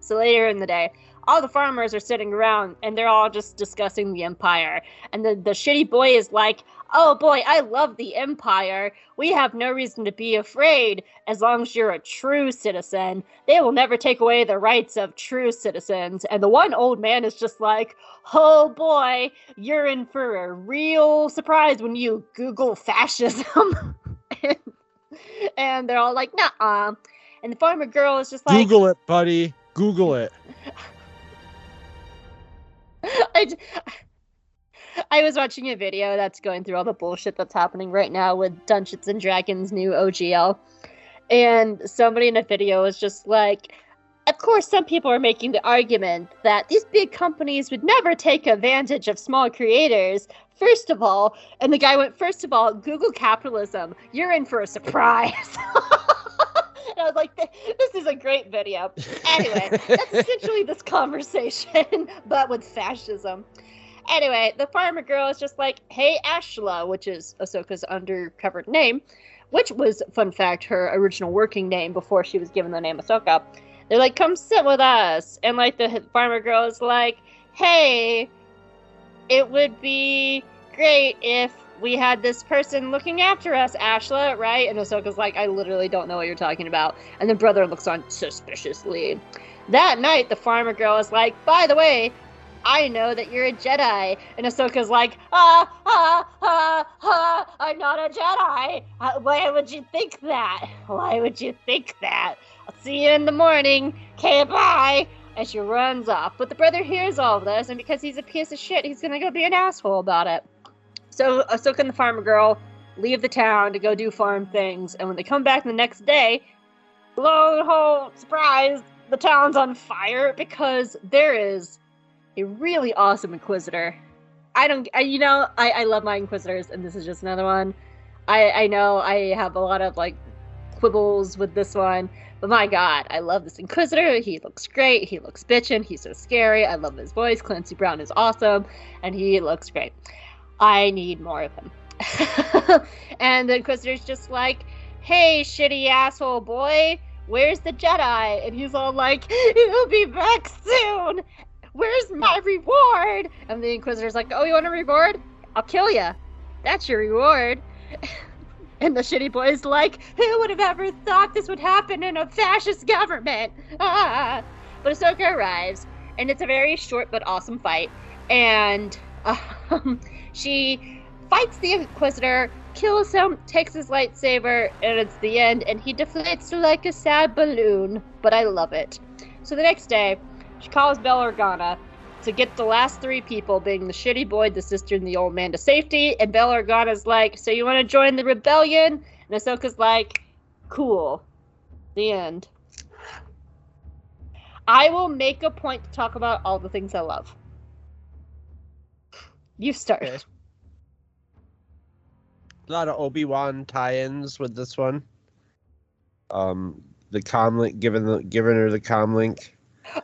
So later in the day, all the farmers are sitting around and they're all just discussing the Empire. And the, the shitty boy is like, Oh boy, I love the Empire. We have no reason to be afraid as long as you're a true citizen. They will never take away the rights of true citizens. And the one old man is just like, Oh boy, you're in for a real surprise when you Google fascism. and, and they're all like, Nah. And the farmer girl is just like, Google it, buddy. Google it. I, I was watching a video that's going through all the bullshit that's happening right now with Dungeons and Dragons new OGL. And somebody in a video was just like, of course, some people are making the argument that these big companies would never take advantage of small creators. First of all, and the guy went, first of all, Google capitalism. You're in for a surprise. and I was like, this is a great video. Anyway, that's essentially this conversation, but with fascism. Anyway, the farmer girl is just like, "Hey, Ashla," which is Ahsoka's undercover name, which was, fun fact, her original working name before she was given the name Ahsoka. They're like, "Come sit with us," and like the farmer girl is like, "Hey, it would be great if we had this person looking after us, Ashla, right?" And Ahsoka's like, "I literally don't know what you're talking about," and the brother looks on suspiciously. That night, the farmer girl is like, "By the way." I know that you're a Jedi. And Ahsoka's like, ah, ah, ah, ah, I'm not a Jedi. Uh, Why would you think that? Why would you think that? I'll see you in the morning. Okay, bye. And she runs off. But the brother hears all of this, and because he's a piece of shit, he's gonna go be an asshole about it. So Ahsoka and the farmer girl leave the town to go do farm things, and when they come back the next day, lo and behold, surprise, the town's on fire because there is a really awesome inquisitor. I don't, I, you know, I, I love my inquisitors, and this is just another one. I, I know I have a lot of like quibbles with this one, but my god, I love this inquisitor. He looks great. He looks bitchin'. He's so scary. I love his voice. Clancy Brown is awesome, and he looks great. I need more of him. and the inquisitor's just like, "Hey, shitty asshole boy." Where's the Jedi? And he's all like, He'll be back soon where's my reward? And the Inquisitor's like, oh, you want a reward? I'll kill you. That's your reward. and the shitty boy's like, who would have ever thought this would happen in a fascist government? Ah. But Ahsoka arrives, and it's a very short but awesome fight. And um, she fights the Inquisitor, kills him, takes his lightsaber, and it's the end. And he deflates like a sad balloon. But I love it. So the next day, she calls Bail Organa to get the last three people, being the shitty boy, the sister, and the old man, to safety. And Bail Organa's like, "So you want to join the rebellion?" And Ahsoka's like, "Cool." The end. I will make a point to talk about all the things I love. You start. Okay. A lot of Obi Wan tie-ins with this one. Um, the comlink, giving the giving her the comlink.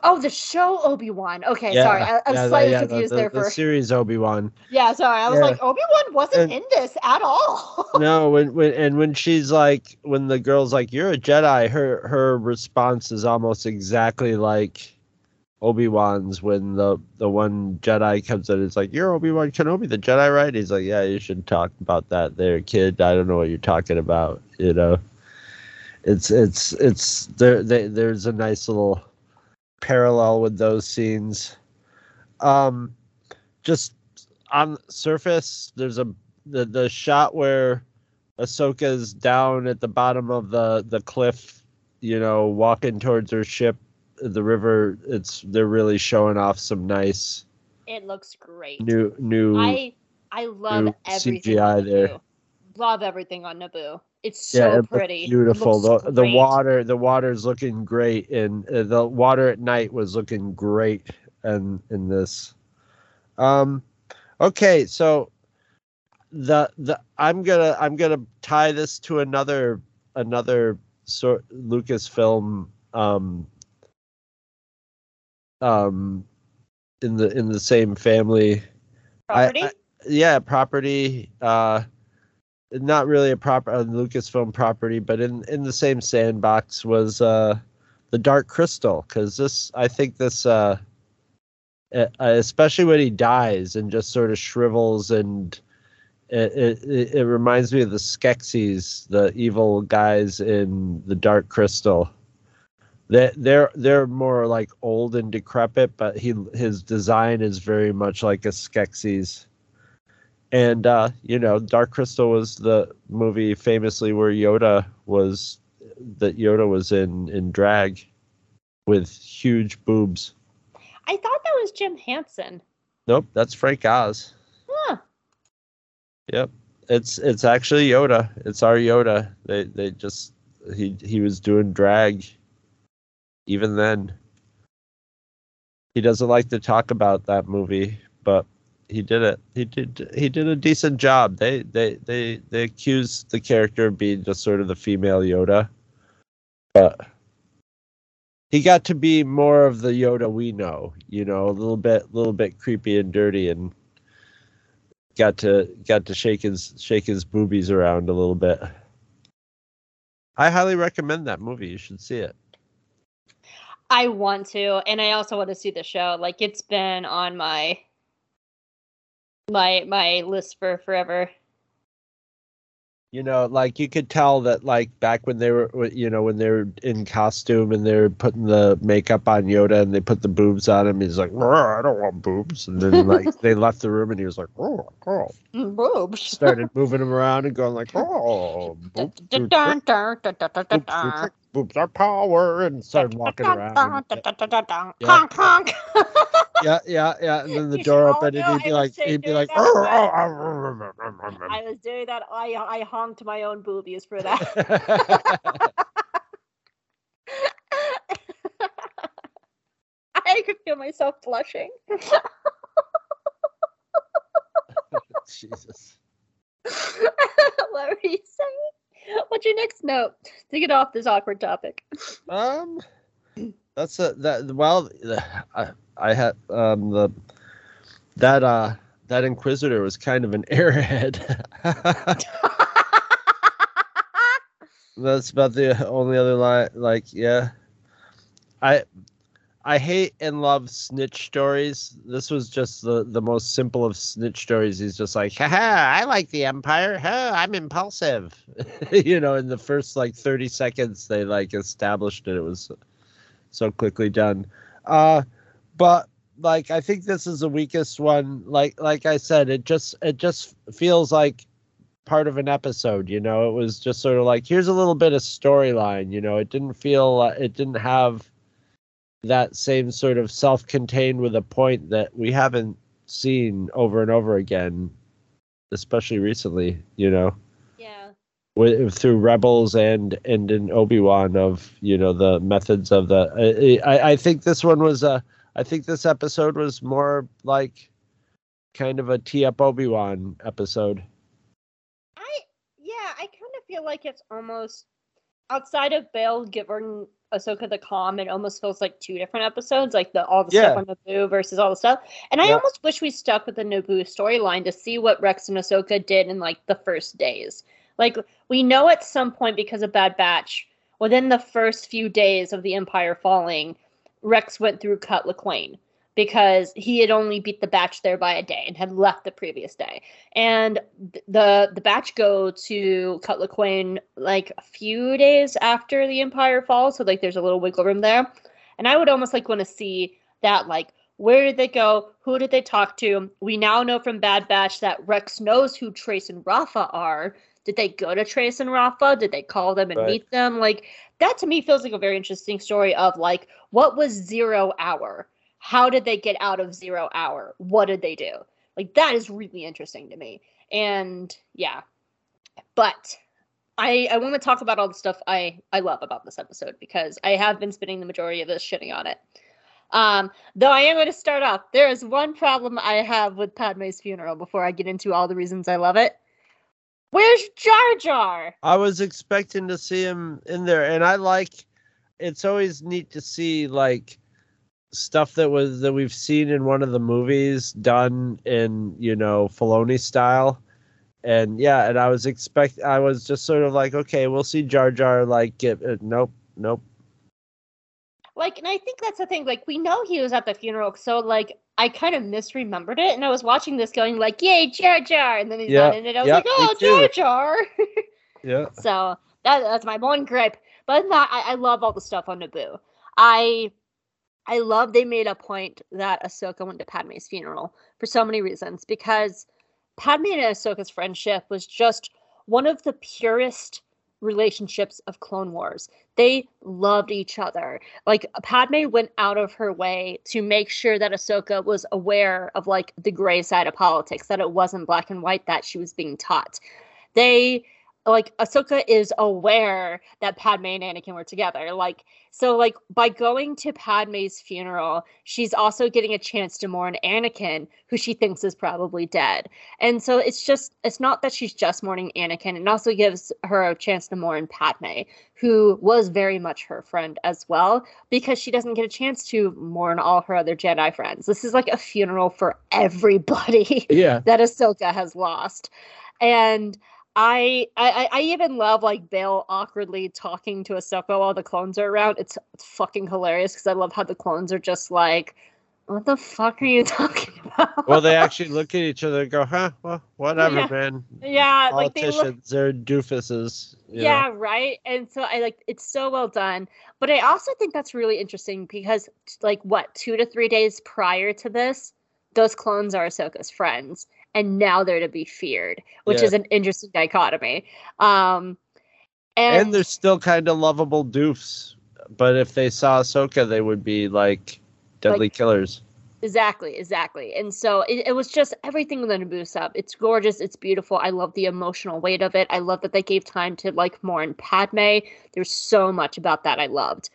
Oh, the show Obi Wan. Okay, sorry, I, I was yeah, slightly yeah, confused the, there the for. series Obi Wan. Yeah, sorry, I was Yeah. like Obi Wan wasn't And- in this at all. no, when when and when she's like, when the girl's like, "You're a Jedi," her her response is almost exactly like Obi Wan's when the the one Jedi comes in. It's like, "You're Obi Wan Kenobi, the Jedi, right?" He's like, "Yeah, you shouldn't talk about that, there, kid. I don't know what you're talking about." You know, it's it's it's there. They, there's a nice little parallel with those scenes. Um, just on surface, there's a the the shot where Ahsoka's down at the bottom of the the cliff, you know, walking towards her ship, the river. It's they're really showing off some nice it looks great. new new. I I love everything CGI there. Love everything on Naboo. It's yeah, so it pretty. Beautiful. The the water the water's looking great, and uh, the water at night was looking great, and in this. Um, okay, so the the I'm gonna I'm gonna tie this to another another sort Lucasfilm um um in the in the same family I- property. I- yeah property uh not really a proper a lucasfilm property but in in the same sandbox was uh the dark crystal because this i think this uh uh, especially when he dies and just sort of shrivels and it, it, it- reminds me of the Skeksis, the evil guys in the Dark Crystal. They they're they're more like old and decrepit, but he his design is very much like a Skeksis. And uh, you know, Dark Crystal was the movie famously where Yoda was that Yoda was in in drag with huge boobs. I thought that was Jim Henson. Nope, that's Frank Oz. Huh. Yep. It's it's actually Yoda. It's our Yoda. They they just he he was doing drag even then. He doesn't like to talk about that movie, but he did it. He did he did a decent job. They they they they accused the character of being just sort of the female Yoda. But he got to be more of the Yoda we know, you know, a little bit little bit creepy and dirty and got to got to shake his shake his boobies around a little bit. I highly recommend that movie. You should see it. I want to, and I also want to see the show. Like it's been on my my my list for forever. You know, like you could tell that, like back when they were, you know, when they were in costume and they're putting the makeup on Yoda and they put the boobs on him. He's like, "Oh, I don't want boobs. And then like they left the room and he was like, oh, oh. Boobs. started moving him around and going like, oh, boobs, are power, and started walking around. Honk honk. yeah, yeah, yeah. And then the door opened and he'd be like, he'd be like, that, "Oh, but- oh, oh, oh, oh, oh, I was doing that. I I honked my own boobies for that. I could feel myself blushing. Jesus. what were you saying? What's your next note to get off this awkward topic? Um, that's a that. Well, I I had um the that uh that Inquisitor was kind of an airhead. That's about the only other line. Like, yeah, I I hate and love snitch stories. This was just the the most simple of snitch stories. He's just like, haha, I like the Empire. I'm impulsive. you know, in the first like 30 seconds, they like established it. It was so quickly done. Uh, but like, I think this is the weakest one. Like, like I said, it just it just feels like part of an episode you know it was just sort of like here's a little bit of storyline you know it didn't feel uh, it didn't have that same sort of self-contained with a point that we haven't seen over and over again especially recently you know Yeah. with, through rebels and and in obi-wan of you know the methods of the I, I i think this one was a i think this episode was more like kind of a tee up obi-wan episode I yeah, I kind of feel like it's almost outside of Bail giving Ahsoka the comm. It almost feels like two different episodes, like the all the Yeah. stuff on Naboo versus all the stuff. And I Yeah. almost wish we stuck with the Naboo storyline to see what Rex and Ahsoka did in like the first days. Like we know at some point because of Bad Batch, within the first few days of the Empire falling, Rex went through Cut Lawquane because he had only beat the batch there by a day and had left the previous day. And th- the the batch go to Cut Lawquane like a few days after the Empire falls, so like there's a little wiggle room there. And I would almost like want to see that like where did they go? Who did they talk to? We now know from Bad Batch that Rex knows who Trace and Rafa are. Did they go to Trace and Rafa? Did they call them and Right. meet them? Like that to me feels like a very interesting story of like what was zero hour? How did they get out of zero hour? What did they do? Like that is really interesting to me. And yeah. But I I want to talk about all the stuff I I love about this episode because I have been spending the majority of this shitting on it. Um, though I am going to start off. There is one problem I have with Padme's funeral before I get into all the reasons I love it. Where's Jar Jar? I was expecting to see him in there, and I like. It's always neat to see like stuff that was that we've seen in one of the movies done in you know Filoni style, and yeah, and I was expect. I was just sort of like, okay, we'll see Jar Jar like get. Uh, nope, nope. Like, and I think that's the thing. Like, we know he was at the funeral, so like, I kind of misremembered it, and I was watching this, going like, "Yay, Jar Jar!" And then he's Yeah, not in it. I was yeah, like, "Oh. Jar Jar!" Yeah. so that, that's my one gripe. But not, I, I love all the stuff on Naboo. I I love they made a point that Ahsoka went to Padme's funeral for so many reasons because Padme and Ahsoka's friendship was just one of the purest relationships of Clone Wars. They loved each other. Like Padme went out of her way to make sure that Ahsoka was aware of like the gray side of politics, that it wasn't black and white that she was being taught. They like Ahsoka is aware that Padme and Anakin were together. Like so like by going to Padme's funeral, she's also getting a chance to mourn Anakin, who she thinks is probably dead. And so it's just it's not that she's just mourning Anakin, it also gives her a chance to mourn Padme, who was very much her friend as well, because she doesn't get a chance to mourn all her other Jedi friends. This is like a funeral for everybody Yeah. that Ahsoka has lost. And I, I I even love like Bail awkwardly talking to Ahsoka while the clones are around. It's, it's fucking hilarious because I love how the clones are just like, "What the fuck are you talking about?" Well, they actually look at each other and go, huh? Well, whatever, Yeah. man. yeah, like they Politicians, they're doofuses. you know? yeah, right. And so I like it's so well done. But I also think that's really interesting because like what two to three days prior to this, those clones are Ahsoka's friends, and now they're to be feared, which Yeah. is an interesting dichotomy. Um, and, And they're still kind of lovable doofs. But if they saw Ahsoka, they would be like deadly Like- killers. Exactly, exactly. And so it, it was just everything with the Naboo sub. It's gorgeous. It's beautiful. I love the emotional weight of it. I love that they gave time to like more mourn Padme. There's so much about that I loved.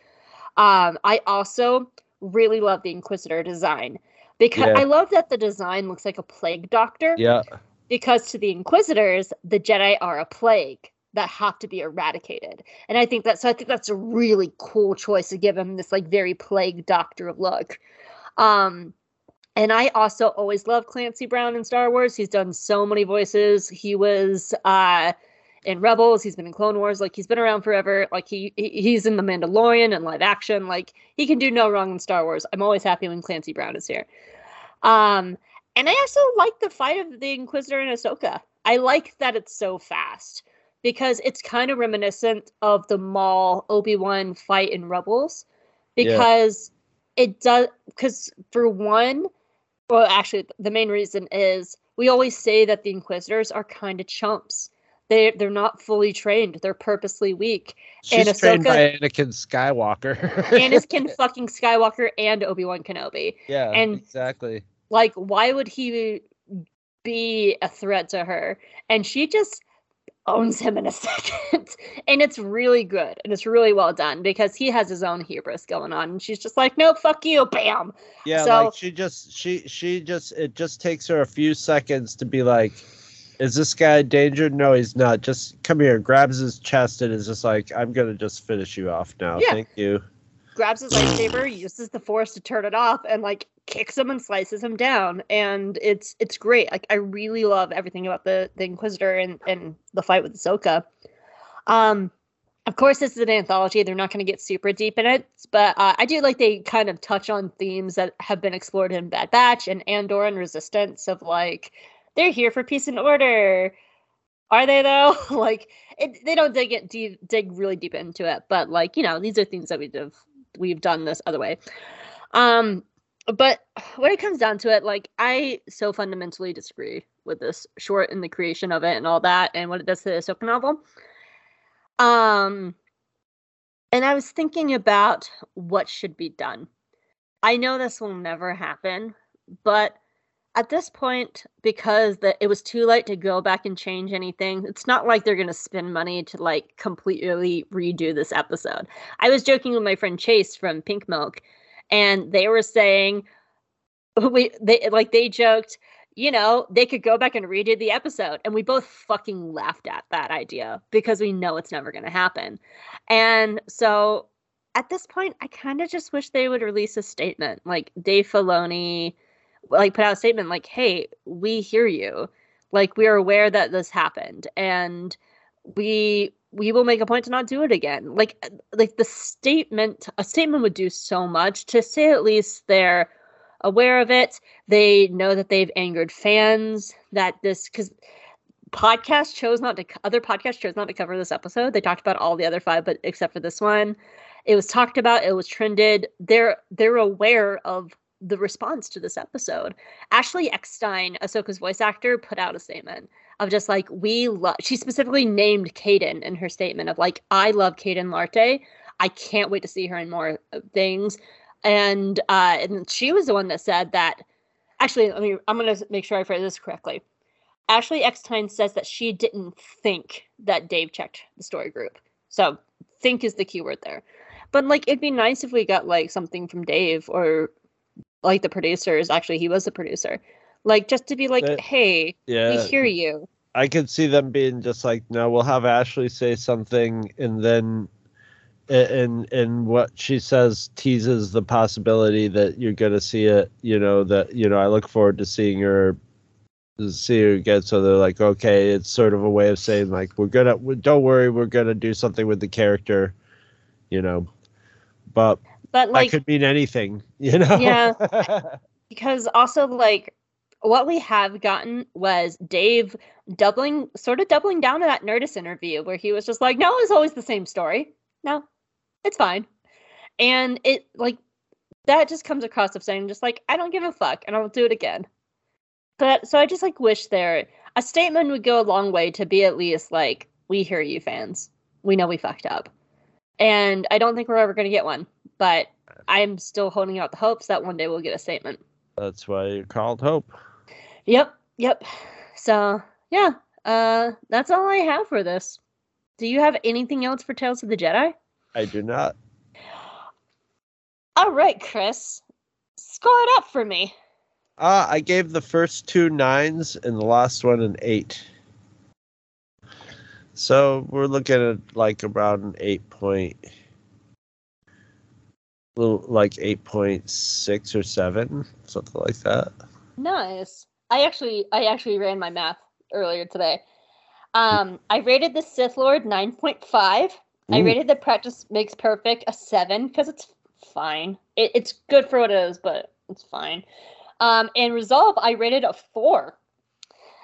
Um, I also really love the Inquisitor design because Yeah. I love that the design looks like a plague doctor. Yeah. Because to the Inquisitors, the Jedi are a plague that have to be eradicated. And I think that so I think that's a really cool choice to give him this like very plague doctor look. Um and I also always loved Clancy Brown in Star Wars. He's done so many voices. He was uh in Rebels, he's been in Clone Wars, like he's been around forever. Like he he- he's in The Mandalorian and live action. Like he can do no wrong in Star Wars. I'm always happy when Clancy Brown is here. Um and I also like the fight of the Inquisitor and Ahsoka. I like that it's so fast because it's kind of reminiscent of the Maul Obi Wan fight in Rebels Yeah. because it does. Because for one, well, actually, the main reason is we always say that the Inquisitors are kind of chumps. They they're not fully trained. They're purposely weak. And She's trained by Ahsoka- Anakin Skywalker. Anakin fucking Skywalker and Obi Wan Kenobi. yeah, and- exactly. like why would he be a threat to her and she just owns him in a second and it's really good and it's really well done because he has his own hubris going on and she's just like no fuck you bam Yeah, So- like she just she she just it just takes her a few seconds to be like, is this guy a danger? No, he's not. Just come here, grabs his chest and is just like, I'm gonna just finish you off now. Yeah. Thank you. grabs his lightsaber uses the force to turn it off and like kicks him and slices him down and it's it's great like i really love everything about the the inquisitor and and the fight with Ahsoka. um of course this is an anthology they're not going to get super deep in it but uh, i do like they kind of touch on themes that have been explored in bad batch and andor and resistance of like they're here for peace and order. Are they though? Like it, they don't dig it deep, dig really deep into it but like you know these are things that we've done- we've done this other way. Um but when it comes down to it like i so fundamentally disagree with this short and the creation of it and all that and what it does to the Ahsoka novel. Um and i was thinking about what should be done. I know this will never happen but at this point because it was too late to go back and change anything it's not like they're going to spend money to like completely redo this episode. I was joking with my friend chase from pink milk and they were saying we they like they joked you know they could go back and redo the episode and we both fucking laughed at that idea because we know it's never going to happen. And so at this point i kind of just wish they would release a statement like dave filoni like put out a statement like hey we hear you. Like we're aware that this happened and we we will make a point to not do it again. Like uh, like the statement a statement would do so much to say at least they're aware of it. They know that they've angered fans that this because podcast chose not to other podcasts chose not to cover this episode. They talked about all the other five but except for this one. It was talked about it was trended. They're they're aware of the response to this episode ashley eckstein ahsoka's voice actor put out a statement of just like we love she specifically named Kaeden in her statement of like I love Kaeden Larte. I can't wait to see her in more things. And uh and she was the one that said that actually let me I'm gonna make sure I phrase this correctly. Ashley Eckstein says that she didn't think that Dave checked the story group. So think is the keyword there. But like it'd be nice if we got like something from Dave or like the producers. Actually, he was the producer. Like just to be like, That- hey, we Yeah, hear you. I could see them being just like, no, we'll have Ashley say something, and then, and and what she says teases the possibility that you're gonna see it. You know that you know I look forward to seeing her, to see her again. So they're like, okay, it's sort of a way of saying like we're gonna, don't worry, we're gonna do something with the character, you know, but But like that could mean anything, you know. Yeah. because also like what we have gotten was Dave doubling sort of doubling down on that Nerdist interview where he was just like, No, it's always the same story. No, it's fine. And it like that just comes across of saying just like, I don't give a fuck and I'll do it again. But so I just like wish there a statement would go a long way to be at least like, we hear you fans. We know we fucked up. And I don't think we're ever gonna get one. But I'm still holding out the hopes that one day we'll get a statement. That's why you're called Hope. Yep, yep. So yeah, uh, that's all I have for this. Do you have anything else for Tales of the Jedi? I do not. All right, Chris, score it up for me. Uh, I gave the first two nines and the last one an eight. So we're looking at like around an eight point, little like eight point six or seven, something like that. Nice. I actually, I actually ran my math earlier today. Um, I rated the Sith Lord nine point five. I rated the Practice Makes Perfect a seven because it's fine. It, it's good for what it is, but it's fine. Um, and Resolve, I rated a four.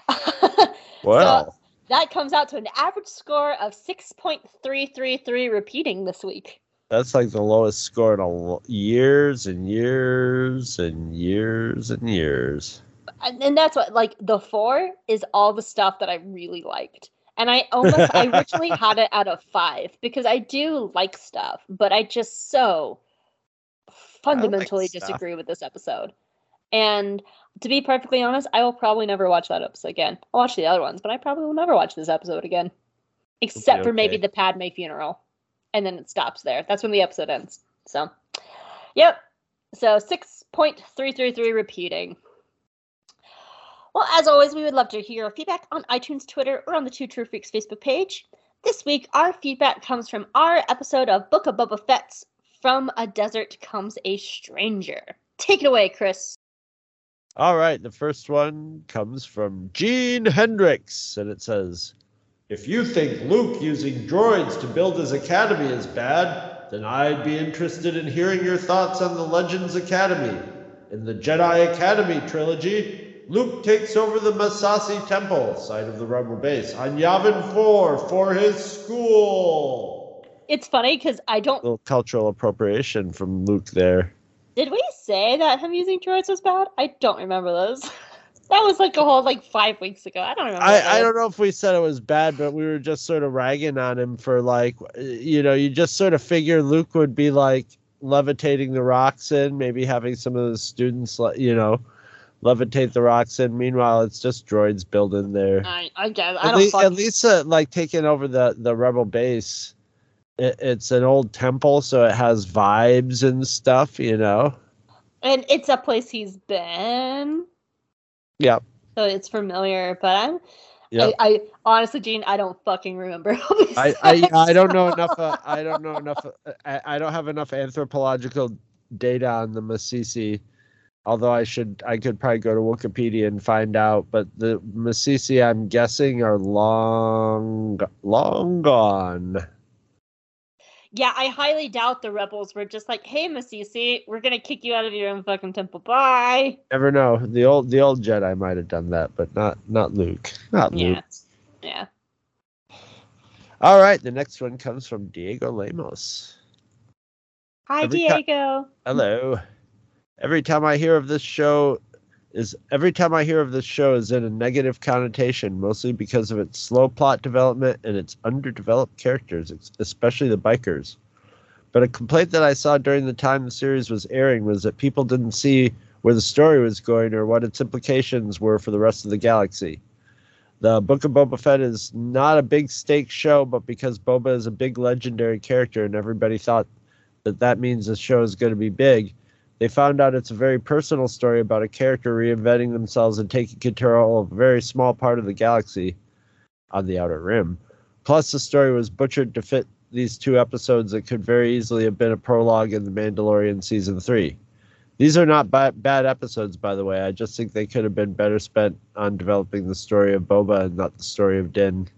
Wow. That comes out to an average score of 6.333 repeating this week. That's like the lowest score in a lo- years and years and years and years. And, and that's what, like, the four is all the stuff that I really liked. And I almost, I originally had it out of five because I do like stuff, but I just so fundamentally stuff. disagree with this episode. And to be perfectly honest, I will probably never watch that episode again. I'll watch the other ones, but I probably will never watch this episode again. Except for maybe the Padme funeral. And then it stops there. That's when the episode ends. So, yep. So 6.333 repeating. Well, as always, we would love to hear your feedback on iTunes, Twitter, or on the Two True Freaks Facebook page. This week, our feedback comes from our episode of Book of Boba Fett's From a Desert Comes a Stranger. Take it away, Chris. All right, the first one comes from Gene Hendricks, and it says, If you think Luke using droids to build his academy is bad, then I'd be interested in hearing your thoughts on the Legends Academy. In the Jedi Academy trilogy, Luke takes over the Massassi Temple, site of the Rebel base, on Yavin 4 for his school. It's funny because I don't. little cultural appropriation from Luke there. Did we say that him using droids was bad? I don't remember those. that was like a whole like five weeks ago. I don't remember. I, I don't know if we said it was bad, but we were just sort of ragging on him for like, you know, you just sort of figure Luke would be like levitating the rocks in, maybe having some of the students, le- you know, levitate the rocks in. Meanwhile, it's just droids building there. I, I guess I At, don't. least, fuck- at least, uh, like taking over the the rebel base. It, it's an old temple, so it has vibes and stuff, you know. and it's a place he's been. Yep. So it's familiar, but I'm. Yep. I, I honestly, Gene, I don't fucking remember. I, I I don't know enough. Uh, I don't know enough. Uh, I, I don't have enough anthropological data on the Massassi. Although I should, I could probably go to Wikipedia and find out. But the Massassi, I'm guessing, are long, long gone. Yeah, I highly doubt the rebels were just like, "Hey, Massassi, we're gonna kick you out of your own fucking temple. Bye." Never know. The old, the old Jedi might have done that, but not, not Luke. Not Luke. Yeah, yeah. All right. The next one comes from Diego Lemos. Hi, Every Diego. Hello. Every time I hear of this show is every time I hear of this show is in a negative connotation, mostly because of its slow plot development and its underdeveloped characters, especially the bikers. But a complaint that I saw during the time the series was airing was that people didn't see where the story was going or what its implications were for the rest of the galaxy. The Book of Boba Fett is not a big stake show, but because Boba is a big legendary character and everybody thought that that means the show is going to be big, they found out it's a very personal story about a character reinventing themselves and taking control of a very small part of the galaxy on the outer rim. Plus, the story was butchered to fit these two episodes that could very easily have been a prologue in The Mandalorian season three. These are not bad, bad episodes, by the way. I just think they could have been better spent on developing the story of Boba and not the story of Din.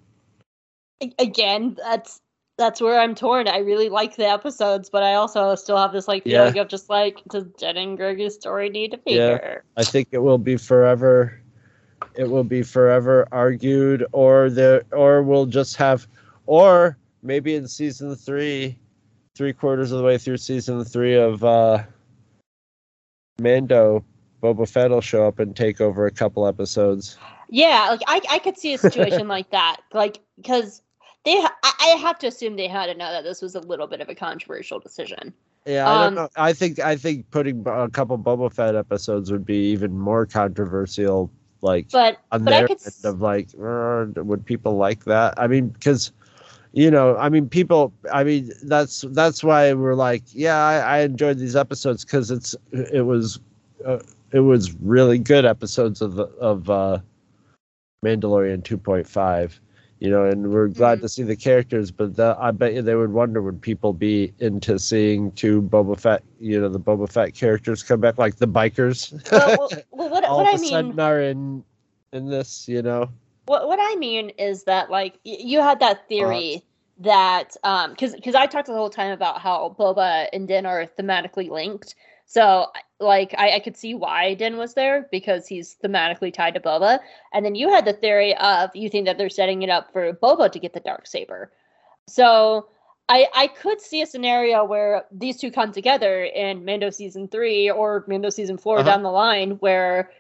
Again, that's that's where I'm torn. I really like the episodes, but I also still have this like Yeah. feeling of just like, does Jen and Greg's story need a Yeah. figure? I think it will be forever. It will be forever argued, or the or we'll just have, or maybe in season three, three quarters of the way through season three of uh, Mando, Boba Fett will show up and take over a couple episodes. Yeah, like I, I could see a situation like that, like because they, ha- I, I have to assume they had to know that this was a little bit of a controversial decision. Yeah, I Um, don't know. I think I think putting a couple Boba Fett episodes would be even more controversial. Like But on but I their could end of like, "Uh, would people like that? I mean, because you know, I mean, people. I mean, that's that's why we're like, yeah, I, I enjoyed these episodes because it's it was uh, it was really good episodes of of uh, Mandalorian 2.5. You know, and we're glad Mhm. to see the characters, but the, I bet you they would wonder would people be into seeing two Boba Fett, you know, the Boba Fett characters come back, like the bikers. well, well, well, what, all what of I a mean sudden are in in this, you know. what what I mean is that like y- you had that theory that um because because I talked the whole time about how Boba and Din are thematically linked. So like I, I could see why Din was there because he's thematically tied to Boba. And then you had the theory of you think that they're setting it up for Boba to get the dark saber. So I I could see a scenario where these two come together in Mando season three or Mando season 4 Uh-huh. down the line where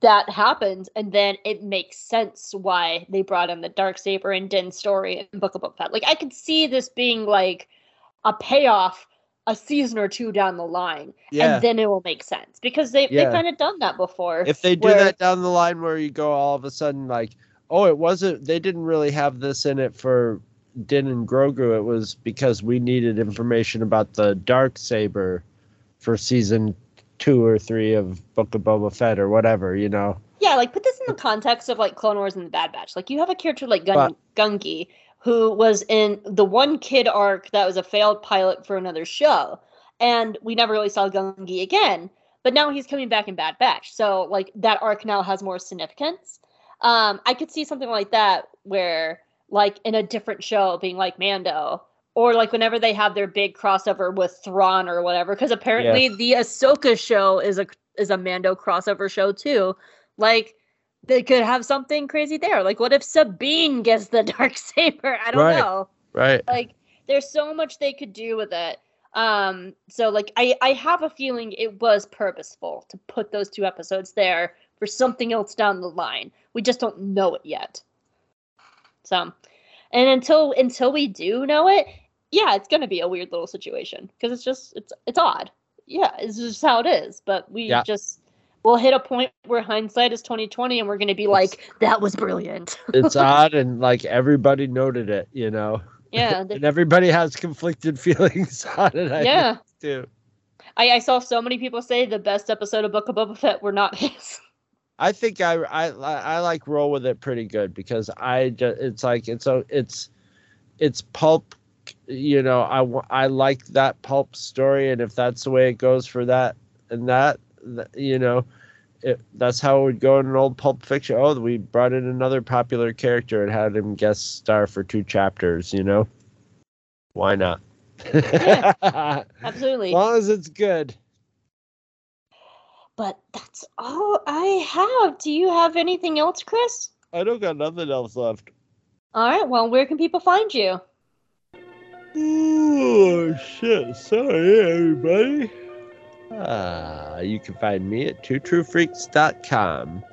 that happens, and then it makes sense why they brought in the dark saber and Din's story in Book of Boba Fett. Like I could see this being like a payoff a season or two down the line, Yeah. and then it will make sense because they Yeah. they've kind of done that before. if they do where- that down the line where you go all of a sudden like, oh, it wasn't they didn't really have this in it for Din and Grogu. It was because we needed information about the dark saber for season two or three of Book of Boba Fett or whatever, you know. Yeah, like put this in the context of like Clone Wars and the Bad Batch. Like you have a character like Gun- Gungi who was in the one kid arc that was a failed pilot for another show, and we never really saw Gungi again. But now he's coming back in Bad Batch, so like that arc now has more significance. Um, I could see something like that where like in a different show being like Mando. Or like whenever they have their big crossover with Thrawn or whatever, because apparently the Ahsoka show is a is a Mando crossover show too like they could have something crazy there. Like, what if Sabine gets the dark saber? I don't Right. know. Right. Like, there's so much they could do with it. Um, so like, I I have a feeling it was purposeful to put those two episodes there for something else down the line. We just don't know it yet. So, and until until we do know it, yeah, it's gonna be a weird little situation because it's just it's it's odd. Yeah, it's just how it is. But we Yeah. just we'll hit a point where hindsight is twenty twenty, and we're gonna be like, that was brilliant. It's odd and like everybody noted it, you know. yeah, And everybody has conflicted feelings on it. I yeah. too. I, I saw so many people say the best episode of Book of Boba Fett were not his. I think I, I I like roll with it pretty good because I just it's like it's a it's it's pulp you know I I like that pulp story and if that's the way it goes for that and that th- you know it, that's how it would go in an old pulp fiction oh we brought in another popular character and had him guest star for two chapters you know why not Yeah. as long as it's good but that's all I have. Do you have anything else, Chris? I don't got nothing else left All right. Well, where can people find you? Oh shit! Sorry, everybody. Uh, you can find me at twotruefreaks.com,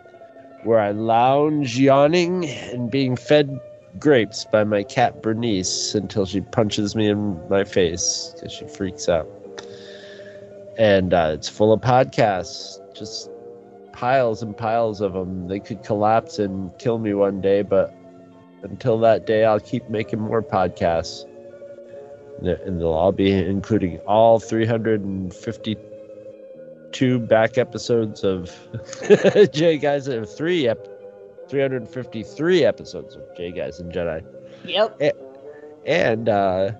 where I lounge yawning and being fed grapes by my cat Bernice until she punches me in my face because she freaks out. And uh, it's full of podcasts. Just piles and piles of them. They could collapse and kill me one day, but until that day, I'll keep making more podcasts. And they'll all be including all 352 back episodes of J Guys, uh, three ep- 353 episodes of J Guys and Jedi Yep. and uh,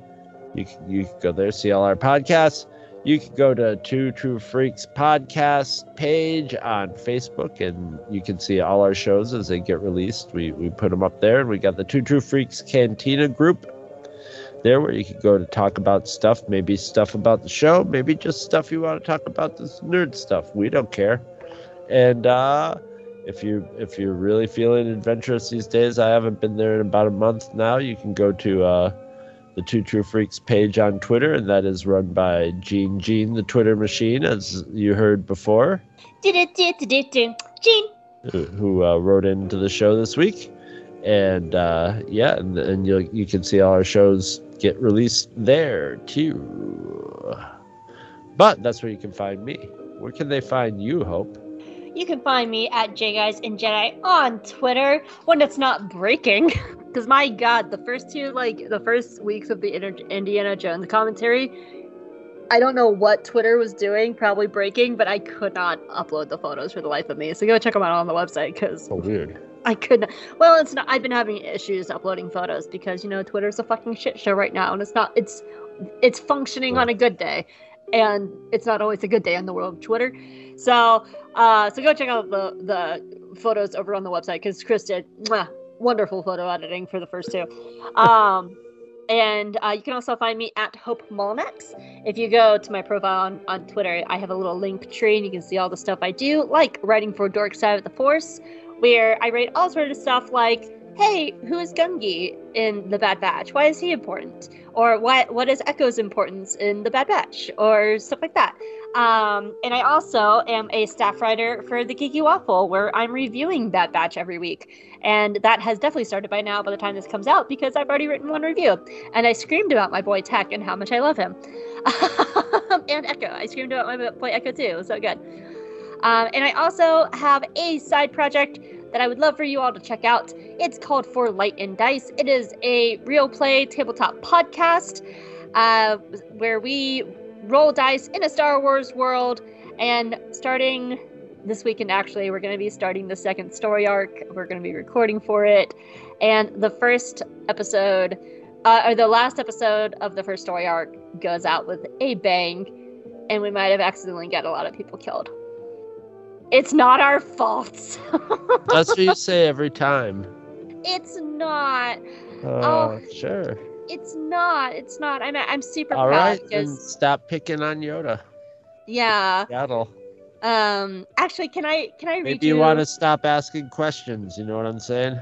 you can, you can go there see all our podcasts. You can go to Two True Freaks podcast page on Facebook, and you can see all our shows as they get released. We we put them up there, and we got the Two True Freaks Cantina group there where you can go to talk about stuff, maybe stuff about the show, maybe just stuff you want to talk about, this nerd stuff. We don't care. And uh, if you if you're really feeling adventurous these days, I haven't been there in about a month now. You can go to uh, the Two True Freaks page on Twitter, and that is run by Gene Gene, the Twitter machine, as you heard before, Gene. who, uh, wrote into the show this week. And uh, yeah, and, and you you can see all our shows get released there too. But that's where you can find me. Where can they find you, Hope? You can find me at J Guys and Jedi on Twitter when it's not breaking. Because my God, the first two, like the first weeks of the Inter- Indiana Jones commentary, I don't know what Twitter was doing, probably breaking, but I could not upload the photos for the life of me. So go check them out on the website because So oh, weird. I could not. Well, it's not. I've been having issues uploading photos because you know Twitter's a fucking shit show right now, and it's not. It's it's functioning on a good day, and it's not always a good day in the world of Twitter. So, uh, so go check out the the photos over on the website because Chris did mwah, wonderful photo editing for the first two. Um, and uh, you can also find me at Hope Molinax. If you go to my profile on, on Twitter, I have a little link tree and you can see all the stuff I do, like writing for Dork Side of the Force, where I write all sorts of stuff like, hey, who is Gungi in the Bad Batch? Why is he important? Or what what is Echo's importance in the Bad Batch? Or stuff like that. Um, and I also am a staff writer for the Geeky Waffle, where I'm reviewing Bad Batch every week. And that has definitely started by now by the time this comes out because I've already written one review. And I screamed about my boy Tech and how much I love him. and Echo. I screamed about my boy Echo too. So good. Um, and I also have a side project that I would love for you all to check out. It's called For Light and Dice. It is a real play tabletop podcast uh, where we roll dice in a Star Wars world. And starting this weekend, actually, we're going to be starting the second story arc. We're going to be recording for it. And the first episode, uh, or the last episode of the first story arc, goes out with a bang. And we might have accidentally got a lot of people killed. It's not our fault. That's what you say every time. it's not. Uh, Oh. sure. It's not. It's not. I'm I'm super All proud right, then stop picking on Yoda. yeah. Yaddle. Um. Actually, can I can I read Maybe you want to stop asking questions. You know what I'm saying?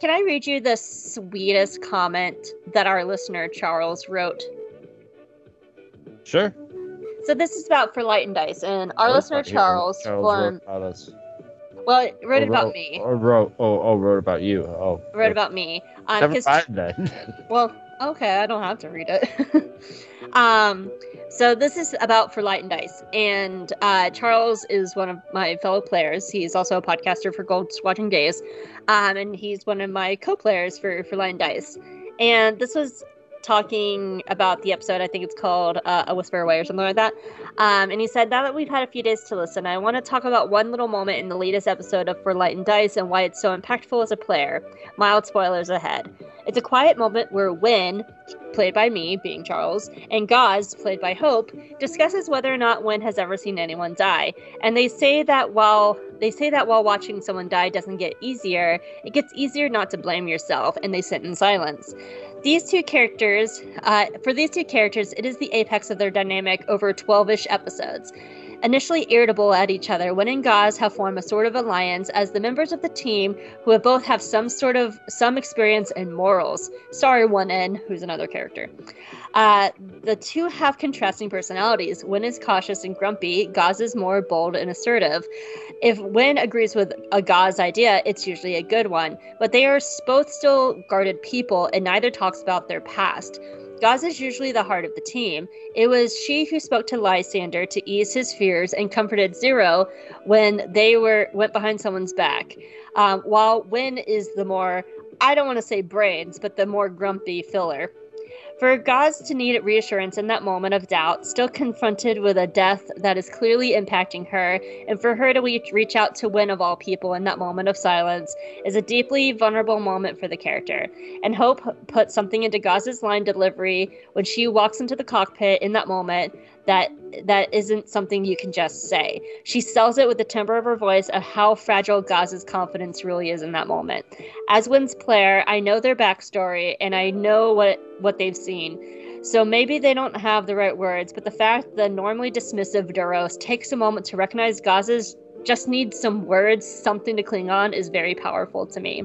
Can I read you the sweetest comment that our listener Charles wrote? Sure. So this is about for Light and Dice, and our Oh, listener Charles, Charles form, wrote about us. well, it wrote about wrote- me, Or wrote. Oh, oh, wrote about you. Oh. wrote about me. Um, Never mind then. Well, okay, I don't have to read it. um, so this is about for Light and Dice, and uh, Charles is one of my fellow players. He's also a podcaster for Gold Watching Days, um, and he's one of my co-players for for Light and Dice. And this was talking about the episode. I think it's called uh, "A Whisper Away" or something like that. Um, and he said, now that we've had a few days to listen, I want to talk about one little moment in the latest episode of For Light and Dice and why it's so impactful as a player. Mild spoilers ahead. It's a quiet moment where Win, played by me, being Charles, and Gaz, played by Hope, discusses whether or not Win has ever seen anyone die. And they say that while they say that while watching someone die doesn't get easier, it gets easier not to blame yourself, and they sit in silence. These two characters, uh, for these two characters, it is the apex of their dynamic over 12 ish episodes. Initially irritable at each other, Win and Gaz have formed a sort of alliance as the members of the team who have both have some sort of some experience and morals. Sorry, One N, who's another character. Uh, the two have contrasting personalities. Win is cautious and grumpy. Gaz is more bold and assertive. If Win agrees with a Gaz idea, it's usually a good one. But they are both still guarded people, and neither talks about their past. Gaz is usually the heart of the team. It was she who spoke to Lysander to ease his fears and comforted Zero when they were went behind someone's back. Um, while Win is the more, I don't want to say brains, but the more grumpy filler. For Gaz to need reassurance in that moment of doubt, still confronted with a death that is clearly impacting her, and for her to reach, out to Win of all people in that moment of silence is a deeply vulnerable moment for the character. And Hope puts something into Gaz's line delivery when she walks into the cockpit in that moment that that isn't something you can just say. She sells it with the timbre of her voice of how fragile Gaz's confidence really is in that moment. As Win's player, I know their backstory and I know what what they've seen. So maybe they don't have the right words, but the fact the normally dismissive Duros takes a moment to recognize Gaz's just needs some words, something to cling on, is very powerful to me.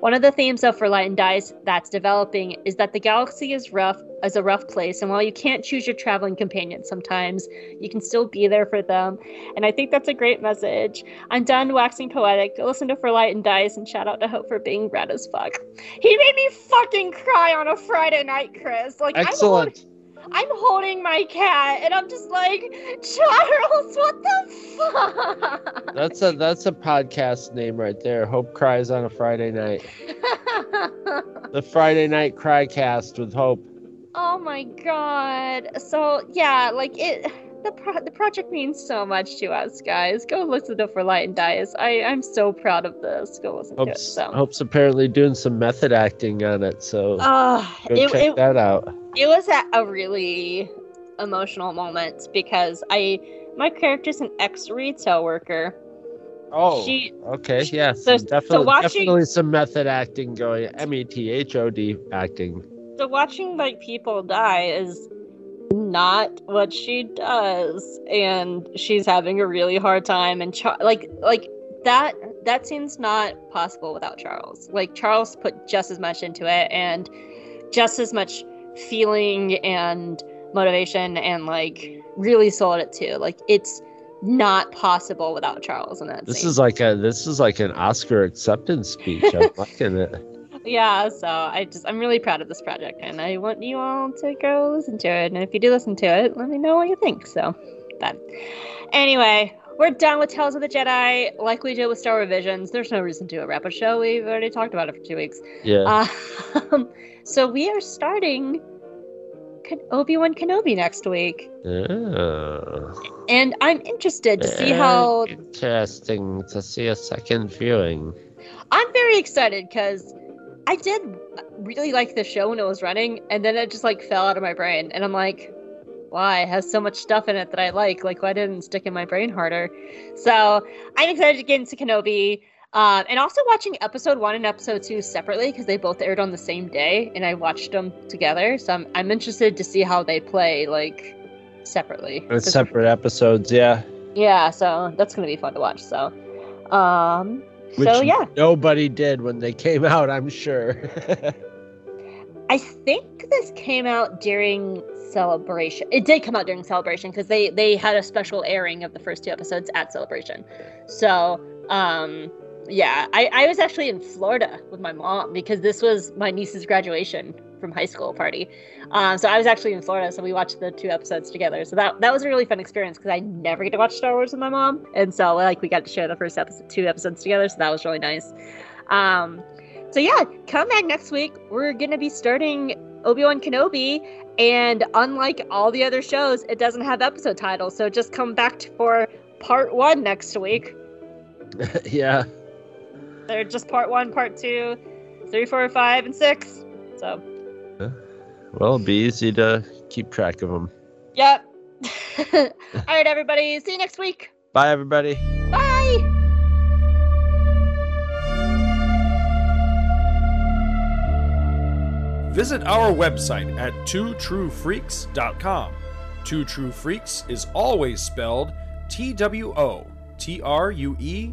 One of the themes of For Light and Dice that's developing is that the galaxy is rough as a rough place, and while you can't choose your traveling companion sometimes, you can still be there for them. And I think that's a great message. I'm done waxing poetic. Go listen to For Light and Dice and shout out to Hope for being rad as fuck. He made me fucking cry on a Friday night, Chris. Like Excellent. I'm I'm holding my cat and I'm just like, Charles, what the fuck? That's a that's a podcast name right there. Hope cries on a Friday night. The Friday night crycast with Hope. oh my god. So yeah, like it the pro- the project means so much to us guys. Go listen to For Light and Dice. I I'm so proud of this. Go listen to it. Hope's So Hope's apparently doing some method acting on it, so uh, go it, check it, that out. It was a, a really emotional moment because I my character's an ex retail worker. Oh, She okay, she- yes, so- definitely, so watching- definitely some method acting going. M E T H O D acting. So watching like people die is not what she does, and she's having a really hard time. And Char- like like that that scene's not possible without Charles. Like Charles put just as much into it, and just as much feeling and motivation, and like really sold it too. Like it's not possible without Charles in that This scene. is like a this is like an Oscar acceptance speech. I'm liking it. yeah so i just i'm really proud of this project and i want you all to go listen to it and if you do listen to it let me know what you think so but anyway we're done with tales of the jedi like we did with star wars visions there's no reason to do a show we've already talked about it for two weeks Yeah. um, so we are starting obi-wan kenobi next week Oh. and i'm interested to see how interesting to see a second viewing. I'm very excited because I did really like the show when it was running, and then it just like fell out of my brain, and I'm like, why? It has so much stuff in it that I like. Like, why didn't it stick in my brain harder? So I'm excited to get into Kenobi. Um, and also watching episode one and episode two separately because they both aired on the same day, and I watched them together. So I'm, I'm interested to see how they play like separately. It's separate episodes, yeah. Yeah, so that's gonna be fun to watch. So, um, Which so yeah. nobody did when they came out, I'm sure. I think this came out during celebration. It did come out during celebration because they they had a special airing of the first two episodes at celebration. So, um, yeah, I I was actually in Florida with my mom because this was my niece's graduation from high school party. Um, so I was actually in Florida, so we watched the two episodes together. So that that was a really fun experience because I never get to watch Star Wars with my mom, and so like we got to share the first episode, two episodes together. So that was really nice. Um, so yeah, come back next week. We're gonna be starting Obi Wan Kenobi, and unlike all the other shows, it doesn't have episode titles. So just come back for part one next week. yeah. They're just part one, part two, three, four, five, and six. So Well, it'll be easy to keep track of them. yep. all right, everybody. See you next week. Bye, everybody. Bye. Visit our website at twotruefreaks.com. Two True Freaks is always spelled T W O T R U E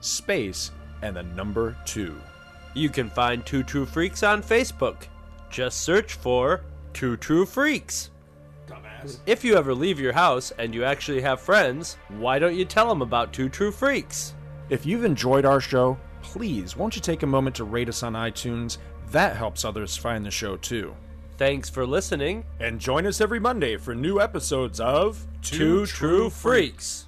space, and the number 2. You can find Two True Freaks on Facebook. Just search for Two True Freaks. Dumbass. If you ever leave your house and you actually have friends, why don't you tell them about Two True Freaks? If you've enjoyed our show, please won't you take a moment to rate us on iTunes? That helps others find the show too. Thanks for listening. And join us every Monday for new episodes of Two True Freaks. we